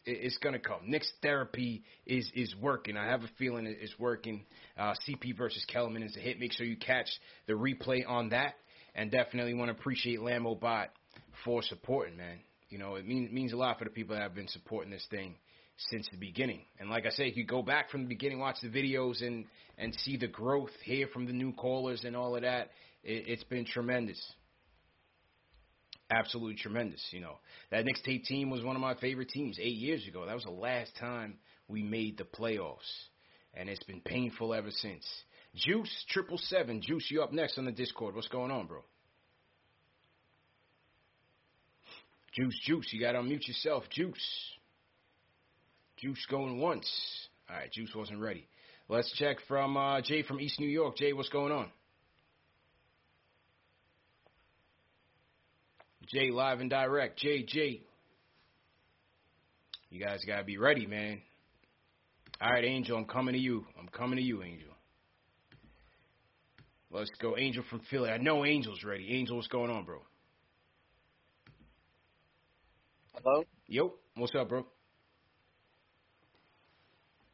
it's going to come. Knicks therapy is is working. I have a feeling it's working. Uh, CP versus Kellerman is a hit. Make sure you catch the replay on that, and definitely want to appreciate Lambo Bot for supporting, man. You know, it means means a lot for the people that have been supporting this thing since the beginning. And like I say, if you go back from the beginning, watch the videos and and see the growth, hear from the new callers and all of that, it, it's been tremendous absolutely tremendous. You know, that Knicks tape team was one of my favorite teams eight years ago. That was the last time we made the playoffs, and it's been painful ever since. Juice triple seven, Juice, you up next on the Discord? What's going on, bro? Juice, Juice, you gotta unmute yourself, Juice. Juice going once. All right, Juice wasn't ready. Let's check from uh, Jay from East New York. Jay, what's going on? Jay live and direct. Jay, Jay. You guys got to be ready, man. All right, Angel, I'm coming to you. I'm coming to you, Angel. Let's go, Angel from Philly. I know Angel's ready. Angel, what's going on, bro? Hello? Yo, what's up, bro?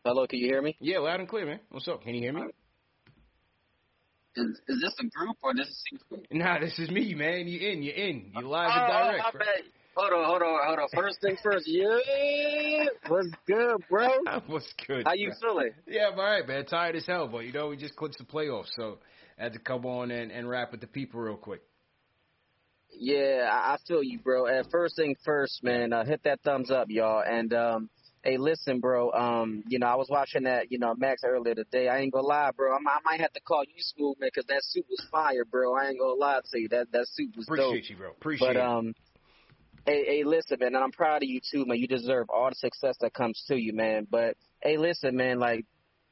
Hello, can you hear me? Yeah, loud and clear, man. What's up? Can you hear me? Is, is this a group or this is secret? Nah, this is me, man. You in? You in? You live oh, and direct. bro. Hold on, hold on, hold on. First thing first. Yeah, what's good, bro? What's good? How you bro? feeling? Yeah, I'm all right, man. Tired as hell, but you know we just clinched the playoffs, so I had to come on and, and rap with the people real quick. Yeah, I, I feel you, bro. And first thing first, man, uh, hit that thumbs up, y'all. And um, hey, listen, bro. Um, you know, I was watching that, you know, Max earlier today. I ain't gonna lie, bro. I, I might have to call you Smooth, man, 'cause that suit was fire, bro. I ain't gonna lie to you. That that suit was dope. Appreciate you, bro. Appreciate But it. um, hey, hey, listen, man, and I'm proud of you too, man. You deserve all the success that comes to you, man. But hey, listen, man, like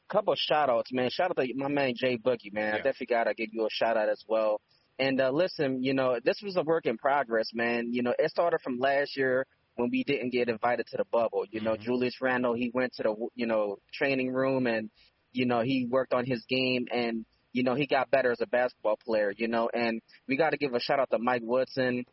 couple of shout outs, man. Shout out to my man Jay Boogie, man. I definitely gotta give you a shout out as well. And uh, listen, you know, this was a work in progress, man. You know, it started from last year when we didn't get invited to the bubble. You know, Mhm. Julius Randle, he went to the you know training room and you know he worked on his game and you know he got better as a basketball player. You know, and we got to give a shout out to Mike Woodson,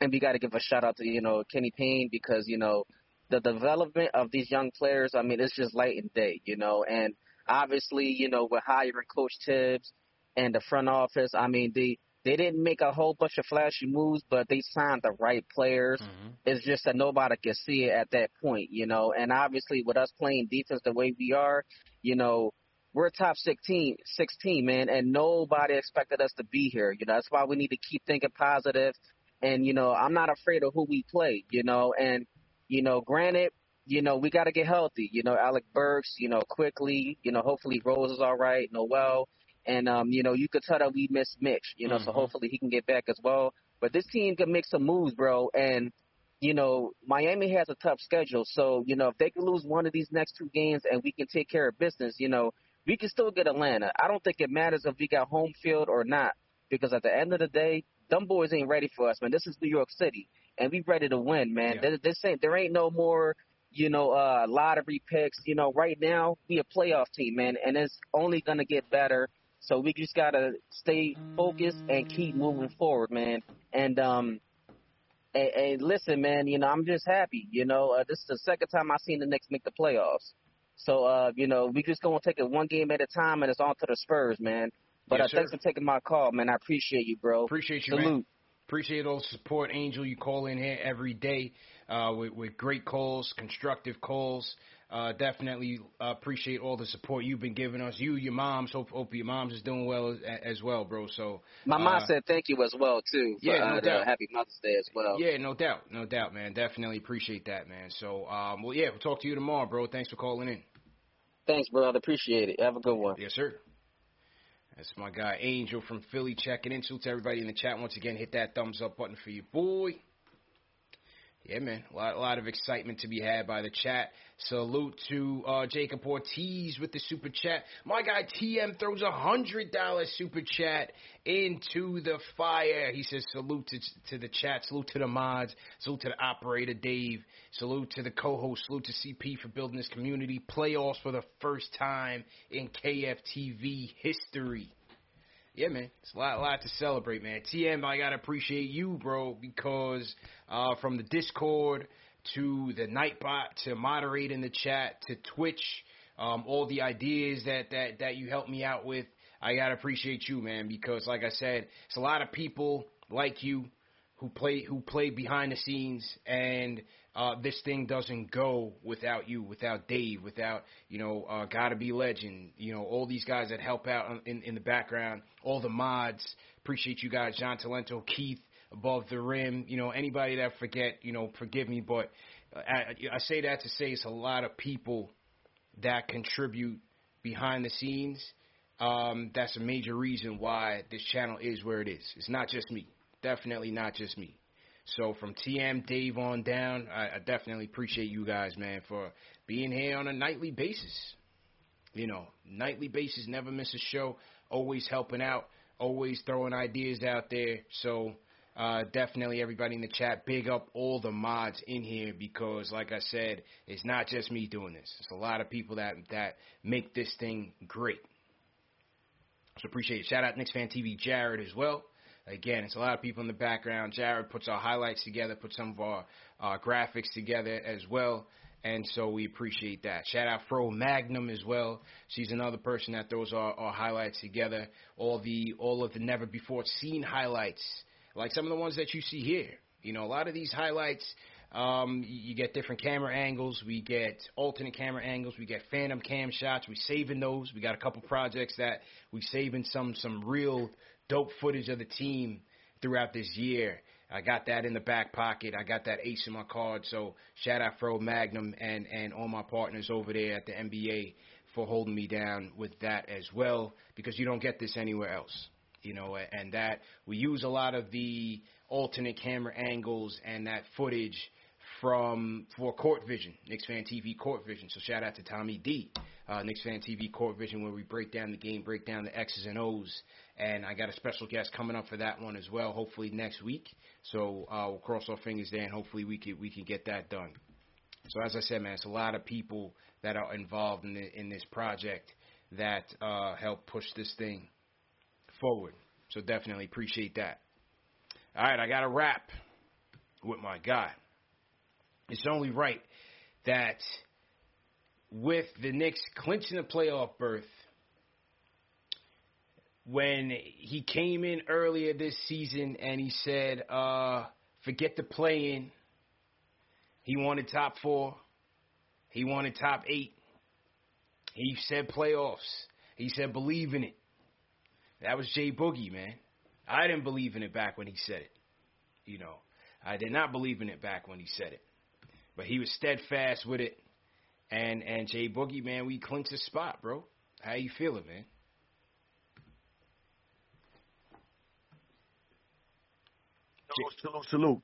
and we got to give a shout out to you know Kenny Payne because you know the development of these young players. I mean, it's just light and day. You know, and obviously, you know, with hiring Coach Thibs and the front office, I mean, they they didn't make a whole bunch of flashy moves, but they signed the right players. Mhm. It's just that nobody could see it at that point, you know. And obviously, with us playing defense the way we are, you know, we're a top 16, 16, man, and nobody expected us to be here. You know, that's why we need to keep thinking positive. And you know, I'm not afraid of who we play. You know, and you know, granted, you know, we got to get healthy. You know, Alec Burks, you know, Quickley. You know, hopefully Rose is all right. Noel. And um, you know, you could tell that we miss Mitch, you know, so Mhm. hopefully he can get back as well. But this team can make some moves, bro. And you know, Miami has a tough schedule, so you know, if they can lose one of these next two games and we can take care of business, you know, we can still get Atlanta. I don't think it matters if we got home field or not, because at the end of the day, them boys ain't ready for us, man. This is New York City, and we ready to win, man. Yeah. There, this ain't there ain't no more. You know, uh, lottery picks. You know, right now we a playoff team, man, and it's only gonna get better. So we just gotta stay focused and keep moving forward, man. And um, and, and listen, man, you know I'm just happy. You know, uh, this is the second time I've seen the Knicks make the playoffs. So uh, you know, we just gonna take it one game at a time, and it's on to the Spurs, man. But Yes, uh, thanks for taking my call, man. I appreciate you, bro. Appreciate you, man. Appreciate all the support, Angel. You call in here every day uh, with, with great calls, constructive calls. Uh, definitely uh, appreciate all the support you've been giving us. You, your moms. Hope, hope your moms is doing well as, as well, bro. So My mom uh, said thank you as well too. For, Yeah, no uh, doubt. Happy Mother's Day as well. Yeah, no doubt, no doubt, man. Definitely appreciate that, man. So, um, well, yeah, we'll talk to you tomorrow, bro. Thanks for calling in. Thanks, bro. I'd Appreciate it. Have a good one. Yes, sir. That's my guy Angel from Philly checking in. So to everybody in the chat once again. Hit that thumbs up button for you, boy. Yeah, man. A lot, a lot of excitement to be had by the chat. Salute to uh, Jacob Ortiz with the super chat. My guy TM throws a hundred dollar super chat into the fire. He says salute to, to the chat, salute to the mods, salute to the operator Dave, salute to the co-host, salute to CP for building this community. Playoffs for the first time in KFTV history. Yeah, man, it's a lot, a lot to celebrate, man. TM, I gotta appreciate you, bro, because uh, from the Discord to the Nightbot to moderating the chat to Twitch, um, all the ideas that that that you helped me out with, I gotta appreciate you, man, because like I said, it's a lot of people like you who play who play behind the scenes and uh, this thing doesn't go without you, without Dave, without you know, uh, gotta be legend, you know, all these guys that help out in in the background, all the mods. Appreciate you guys, John Talento, Keith, above the rim, you know, anybody that I forget, you know, forgive me, but I, I say that to say it's a lot of people that contribute behind the scenes. Um, that's a major reason why this channel is where it is. It's not just me. Definitely not just me. So from TM Dave on down, I, I definitely appreciate you guys, man, for being here on a nightly basis. You know, nightly basis, never miss a show, always helping out, always throwing ideas out there. So uh, definitely everybody in the chat, big up all the mods in here because, like I said, it's not just me doing this. It's a lot of people that that make this thing great. So appreciate it. Shout out Knicks fan TV Jared as well. Again, it's a lot of people in the background. Jared puts our highlights together, puts some of our uh, graphics together as well. And so we appreciate that. Shout out Fro Magnum as well. She's another person that throws our, our highlights together. All the all of the never before seen highlights, like some of the ones that you see here. You know, a lot of these highlights, um, you get different camera angles. We get alternate camera angles. We get phantom cam shots. We saving those. We got a couple projects that we saving some some real dope footage of the team throughout this year. I got that in the back pocket. I got that ace in my card. So shout out Fro Magnum and and all my partners over there at the NBA for holding me down with that as well because you don't get this anywhere else. You know, and that we use a lot of the alternate camera angles and that footage from for Court Vision, Knicks Fan TV Court Vision. So shout out to Tommy D, uh, Knicks Fan TV Court Vision, where we break down the game, break down the X's and O's. And I got a special guest coming up for that one as well, hopefully next week. So uh, we'll cross our fingers there, and hopefully we can we can get that done. So as I said, man, it's a lot of people that are involved in the, in this project that uh, help push this thing forward. So definitely appreciate that. All right, I got a wrap with my guy. It's only right that with the Knicks clinching a playoff berth, when he came in earlier this season and he said, uh, forget the play in. He wanted top four. He wanted top eight. He said playoffs. He said believe in it. That was Jay Boogie, man. I didn't believe in it back when he said it. You know, I did not believe in it back when he said it. But he was steadfast with it. And and Jay Boogie, man, we clinched a spot, bro. How you feeling, man? Salute, salute.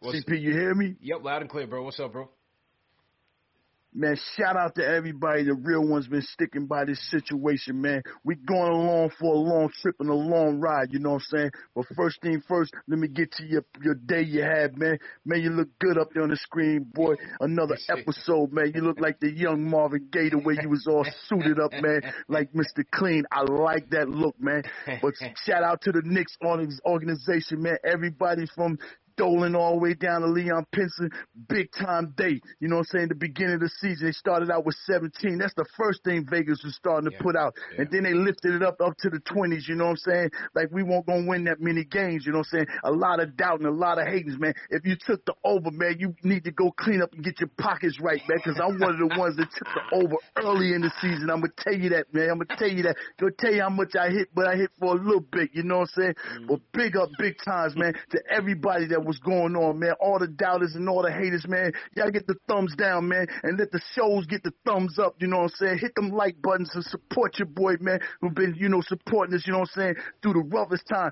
What's- CP, you hear me? Yep, loud and clear, bro. What's up, bro? Man, shout out to everybody. The real ones been sticking by this situation, man. We going along for a long trip and a long ride, you know what I'm saying? But first thing first, let me get to your your day you had, man. Man, you look good up there on the screen, boy. Another episode, man. You look like the young Marvin Gaye the way you was all suited up, man, like Mr. Clean. I like that look, man. But shout out to the Knicks org- organization, man. Everybody from Dolan all the way down to Leon Pinson, big time day. You know what I'm saying? The beginning of the season, they started out with 17. That's the first thing Vegas was starting to put out. And then they lifted it up up to the 20s, you know what I'm saying? Like we won't gonna win that many games, you know what I'm saying? A lot of doubt and a lot of haters, man. If you took the over, man, you need to go clean up and get your pockets right, man, because I'm one of the ones that took the over early in the season. I'm gonna tell you that, man. I'm gonna tell you that. Gonna tell you how much I hit, but I hit for a little bit, you know what I'm saying? Mm. But big up, big times, man, to everybody that was going on, man. All the doubters and all the haters, man. Y'all get the thumbs down, man, and let the shows get the thumbs up, you know what I'm saying? Hit them like buttons and support your boy, man, who've been, you know, supporting us, you know what I'm saying, through the roughest time.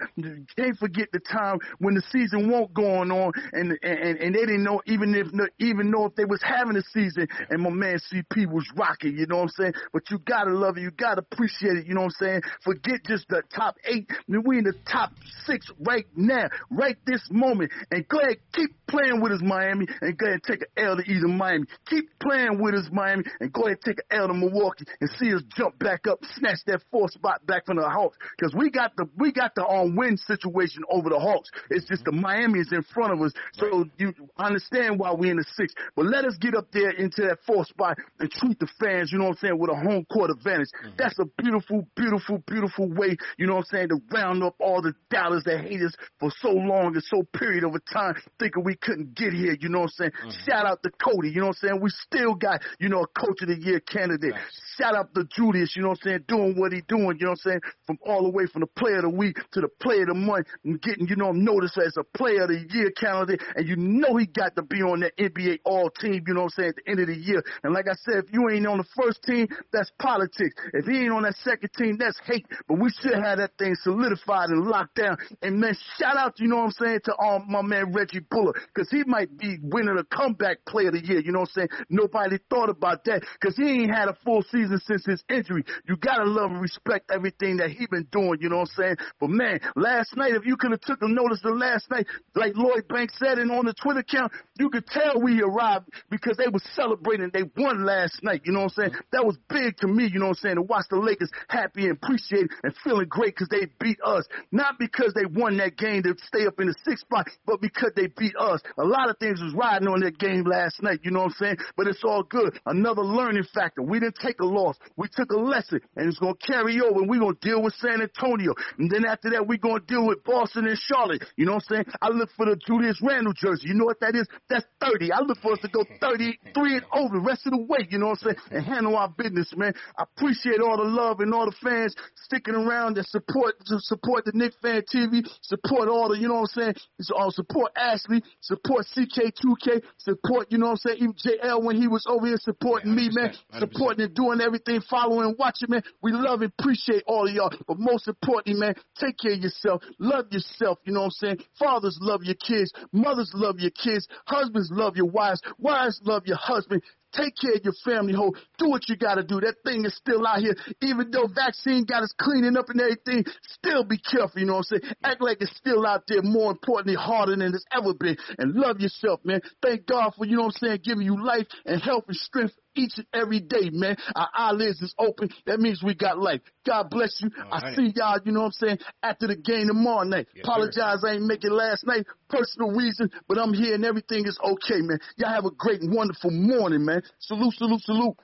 Can't forget the time when the season won't going on and and, and they didn't know even if even know if they was having a season and my man CP was rocking, you know what I'm saying? But you gotta love it, you gotta appreciate it, you know what I'm saying? Forget just the top eight. We in the top six right now, right this moment. And go ahead, keep playing with us, Miami, and go ahead and take an L to either Miami. Keep playing with us, Miami, and go ahead and take an L to Milwaukee and see us jump back up, snatch that fourth spot back from the Hawks. Because we got the we got the on win situation over the Hawks. It's just the Miami is in front of us. So you understand why we're in the six. But let us get up there into that fourth spot and treat the fans, you know what I'm saying, with a home court advantage. Mm-hmm. That's a beautiful, beautiful, beautiful way, you know what I'm saying, to round up all the dollars that hate us for so long and so period of a time, thinking we couldn't get here, you know what I'm saying? Mm-hmm. Shout out to Cody, you know what I'm saying? We still got, you know, a coach of the year candidate. Shout out to Julius, you know what I'm saying, doing what he doing, you know what I'm saying? From all the way from the player of the week to the player of the month and getting, you know, noticed as a player of the year candidate. And you know he got to be on that NBA all team, you know what I'm saying, at the end of the year. And like I said, if you ain't on the first team, that's politics. If he ain't on that second team, that's hate. But we should have that thing solidified and locked down. And man, shout out, you know what I'm saying, to all my my man Reggie Bullock because he might be winning a comeback player of the year. You know what I'm saying? Nobody thought about that because he ain't had a full season since his injury. You gotta love and respect everything that he been doing. You know what I'm saying? But man, last night, if you could have took a notice of last night, like Lloyd Banks said, and on the Twitter account, you could tell we arrived because they were celebrating. They won last night. You know what I'm saying? That was big to me. You know what I'm saying? To watch the Lakers happy and appreciated and feeling great because they beat us, not because they won that game to stay up in the sixth spot, but because they beat us. A lot of things was riding on that game last night. You know what I'm saying? But it's all good. Another learning factor. We didn't take a loss. We took a lesson, and it's gonna carry over. And we're gonna deal with San Antonio, and then after that, we're gonna deal with Boston and Charlotte. You know what I'm saying? I look for the Julius Randle jersey. You know what that is? That's 30. I look for us to go 33 and over the rest of the way. You know what I'm saying? And handle our business, man. I appreciate all the love and all the fans sticking around that support to support the Nick Fan TV, support all the, you know what I'm saying? It's all support Ashley, support CK2K, support, you know what I'm saying? Even JL when he was over here supporting me, man, 100%. supporting and doing everything, following, watching, man. We love and appreciate all of y'all. But most importantly, man, take care of yourself. Love yourself, you know what I'm saying? Fathers love your kids. Mothers love your kids. Husbands love your wives. Wives love your husband. Take care of your family whole. Do what you got to do. That thing is still out here. Even though vaccine got us cleaning up and everything, still be careful, you know what I'm saying? Act like it's still out there, more importantly, harder than it's ever been. And love yourself, man. Thank God for, you know what I'm saying, giving you life and health and strength each and every day, man. Our eyelids is open. That means we got life. God bless you. I right. see y'all, you know what I'm saying, after the game tomorrow night. Yes, sir. Apologize, I ain't make it last night. Personal reason, but I'm here and everything is okay, man. Y'all have a great and wonderful morning, man. Salute, salute, salute.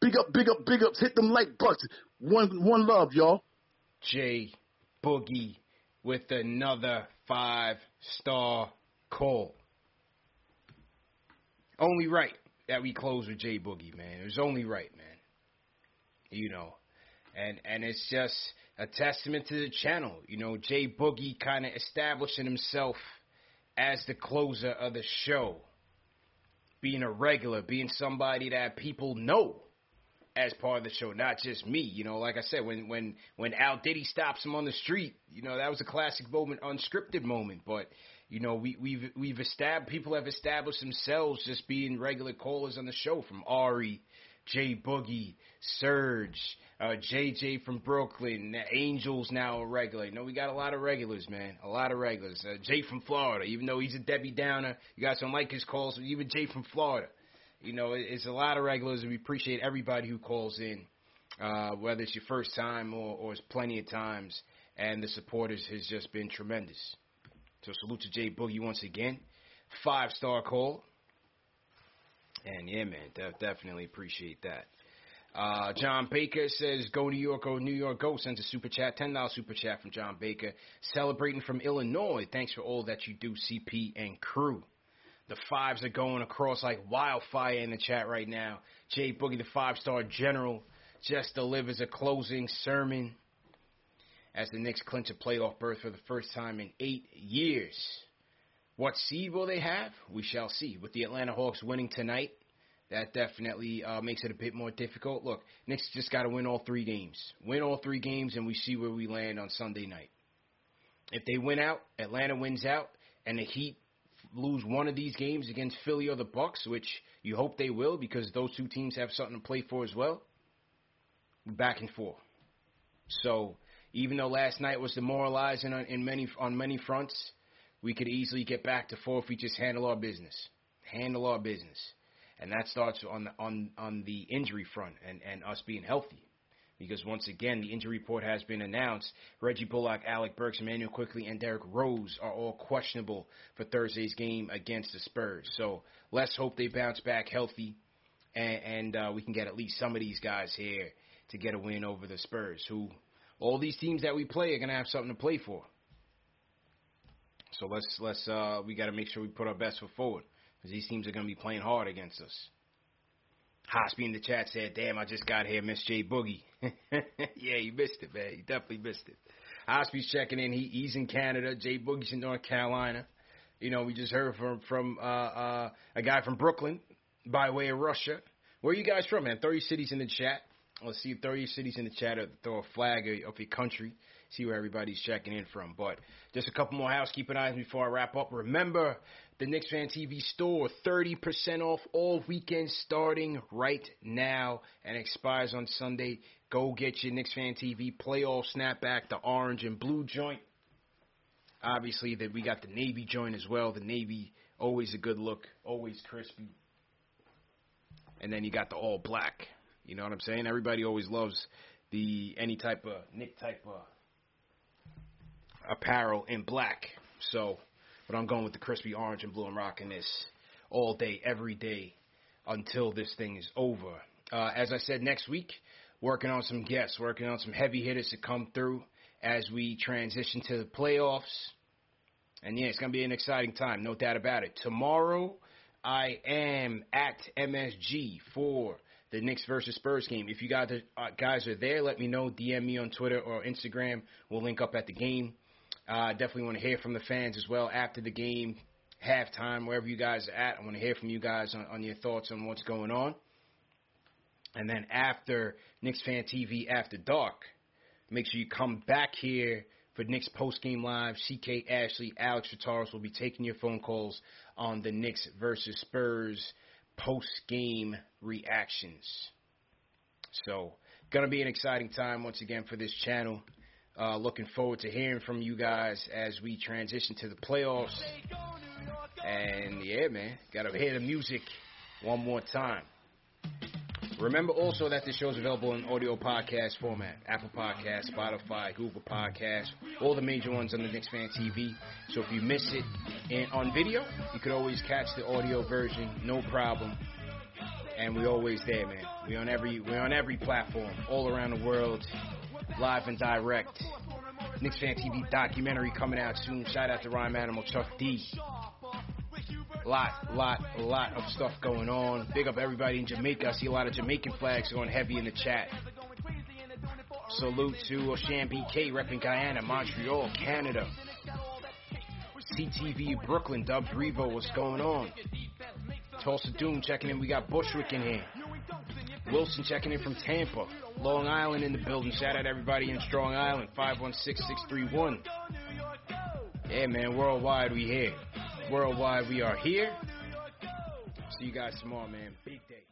Big up, big up, big ups. Hit them like buttons. One, one love, y'all. J Boogie with another five star call. Only right that we close with Jay Boogie, man. It was only right, man. You know, and and it's just a testament to the channel. You know, Jay Boogie kind of establishing himself as the closer of the show, being a regular, being somebody that people know as part of the show, not just me. You know, like I said, when when when Al Diddy stops him on the street, you know, that was a classic moment, unscripted moment. But you know, we we've we've established people have established themselves just being regular callers on the show, from Ari, Jay Boogie, Serge, uh, JJ from Brooklyn, Angels now a regular. You know, we got a lot of regulars, man, a lot of regulars. Uh, Jay from Florida, even though he's a Debbie Downer, you guys don't like his calls. Even Jay from Florida. You know, it- it's a lot of regulars, and we appreciate everybody who calls in, uh, whether it's your first time or, or it's plenty of times. And the supporters has just been tremendous. So salute to Jay Boogie once again. Five star call. And yeah, man, de- definitely appreciate that. Uh, John Baker says, "Go New York, go New York, go." Sends a super chat, ten dollars super chat from John Baker, celebrating from Illinois. Thanks for all that you do, CP and crew. The fives are going across like wildfire in the chat right now. Jay Boogie, the five star general, just delivers a closing sermon as the Knicks clinch a playoff berth for the first time in eight years. What seed will they have? We shall see. With the Atlanta Hawks winning tonight, that definitely uh, makes it a bit more difficult. Look, Knicks just got to win all three games. Win all three games, and we see where we land on Sunday night. If they win out, Atlanta wins out, and the Heat lose one of these games against Philly or the Bucks, which you hope they will, because those two teams have something to play for as well. Back and forth. So even though last night was demoralizing on, in many on many fronts, we could easily get back to four if we just handle our business. Handle our business, and that starts on the, on on the injury front and and us being healthy. Because once again, the injury report has been announced. Reggie Bullock, Alec Burks, Immanuel Quickley, and Derrick Rose are all questionable for Thursday's game against the Spurs. So let's hope they bounce back healthy, and, and uh, we can get at least some of these guys here to get a win over the Spurs, who all these teams that we play are gonna have something to play for. So let's let's uh, we got to make sure we put our best foot forward because these teams are gonna be playing hard against us. Hospi in the chat said, "Damn, I just got here, Miss J Boogie." yeah, you missed it, man. You definitely missed it. Hospi's checking in. He, he's in Canada. J Boogie's in North Carolina. You know, we just heard from from uh, uh, a guy from Brooklyn by way of Russia. Where are you guys from, man? 30 cities in the chat. Let's see 30 cities in the chat. Or throw a flag of your country. see where everybody's checking in from. But just a couple more housekeeping items before I wrap up. Remember, the Knicks Fan TV store, 30% off all weekend starting right now and expires on Sunday. Go get your Knicks Fan TV playoff snapback, the orange and blue joint. Obviously, that we got the navy joint as well. The navy, always a good look, always crispy. And then you got the all black. You know what I'm saying? Everybody always loves the any type of Nick type of apparel in black. So, but I'm going with the crispy orange and blue. I'm rocking this all day, every day until this thing is over. Uh, as I said, next week, working on some guests, working on some heavy hitters to come through as we transition to the playoffs. And yeah, it's going to be an exciting time, no doubt about it. Tomorrow, I am at MSG for the Knicks versus Spurs game. If you guys are, uh, guys are there, let me know. DM me on Twitter or Instagram. We'll link up at the game. Uh, definitely want to hear from the fans as well after the game, halftime, wherever you guys are at. I want to hear from you guys on, on your thoughts on what's going on. And then after Knicks Fan TV After Dark, make sure you come back here for Knicks Post Game Live. CK Ashley, Alex Fataris will be taking your phone calls on the Knicks versus Spurs post game reactions. So, gonna be an exciting time once again for this channel. Uh, looking forward to hearing from you guys as we transition to the playoffs. And yeah, man, gotta hear the music one more time. Remember also that this show is available in audio podcast format Apple Podcasts, Spotify, Google Podcasts, all the major ones on the Knicks Fan TV. So if you miss it in, on video, you could always catch the audio version, no problem. And we're always there, man. We on every we're on every platform, all around the world, live and direct. Knicks Fan TV documentary coming out soon. Shout out to Rhyme Animal Chuck D lot, lot, lot of stuff going on. Big up everybody in Jamaica. I see a lot of Jamaican flags going heavy in the chat. Salute to Oshan BK repping Guyana, Montreal, Canada. CTV Brooklyn, dubbed Revo, what's going on? Tulsa Doom checking in. We got Bushwick in here. Wilson checking in from Tampa. Long Island in the building. Shout out everybody in Strong Island. 516-631. Yeah, man, worldwide we here. Worldwide we are here. See you guys tomorrow, man. Big day.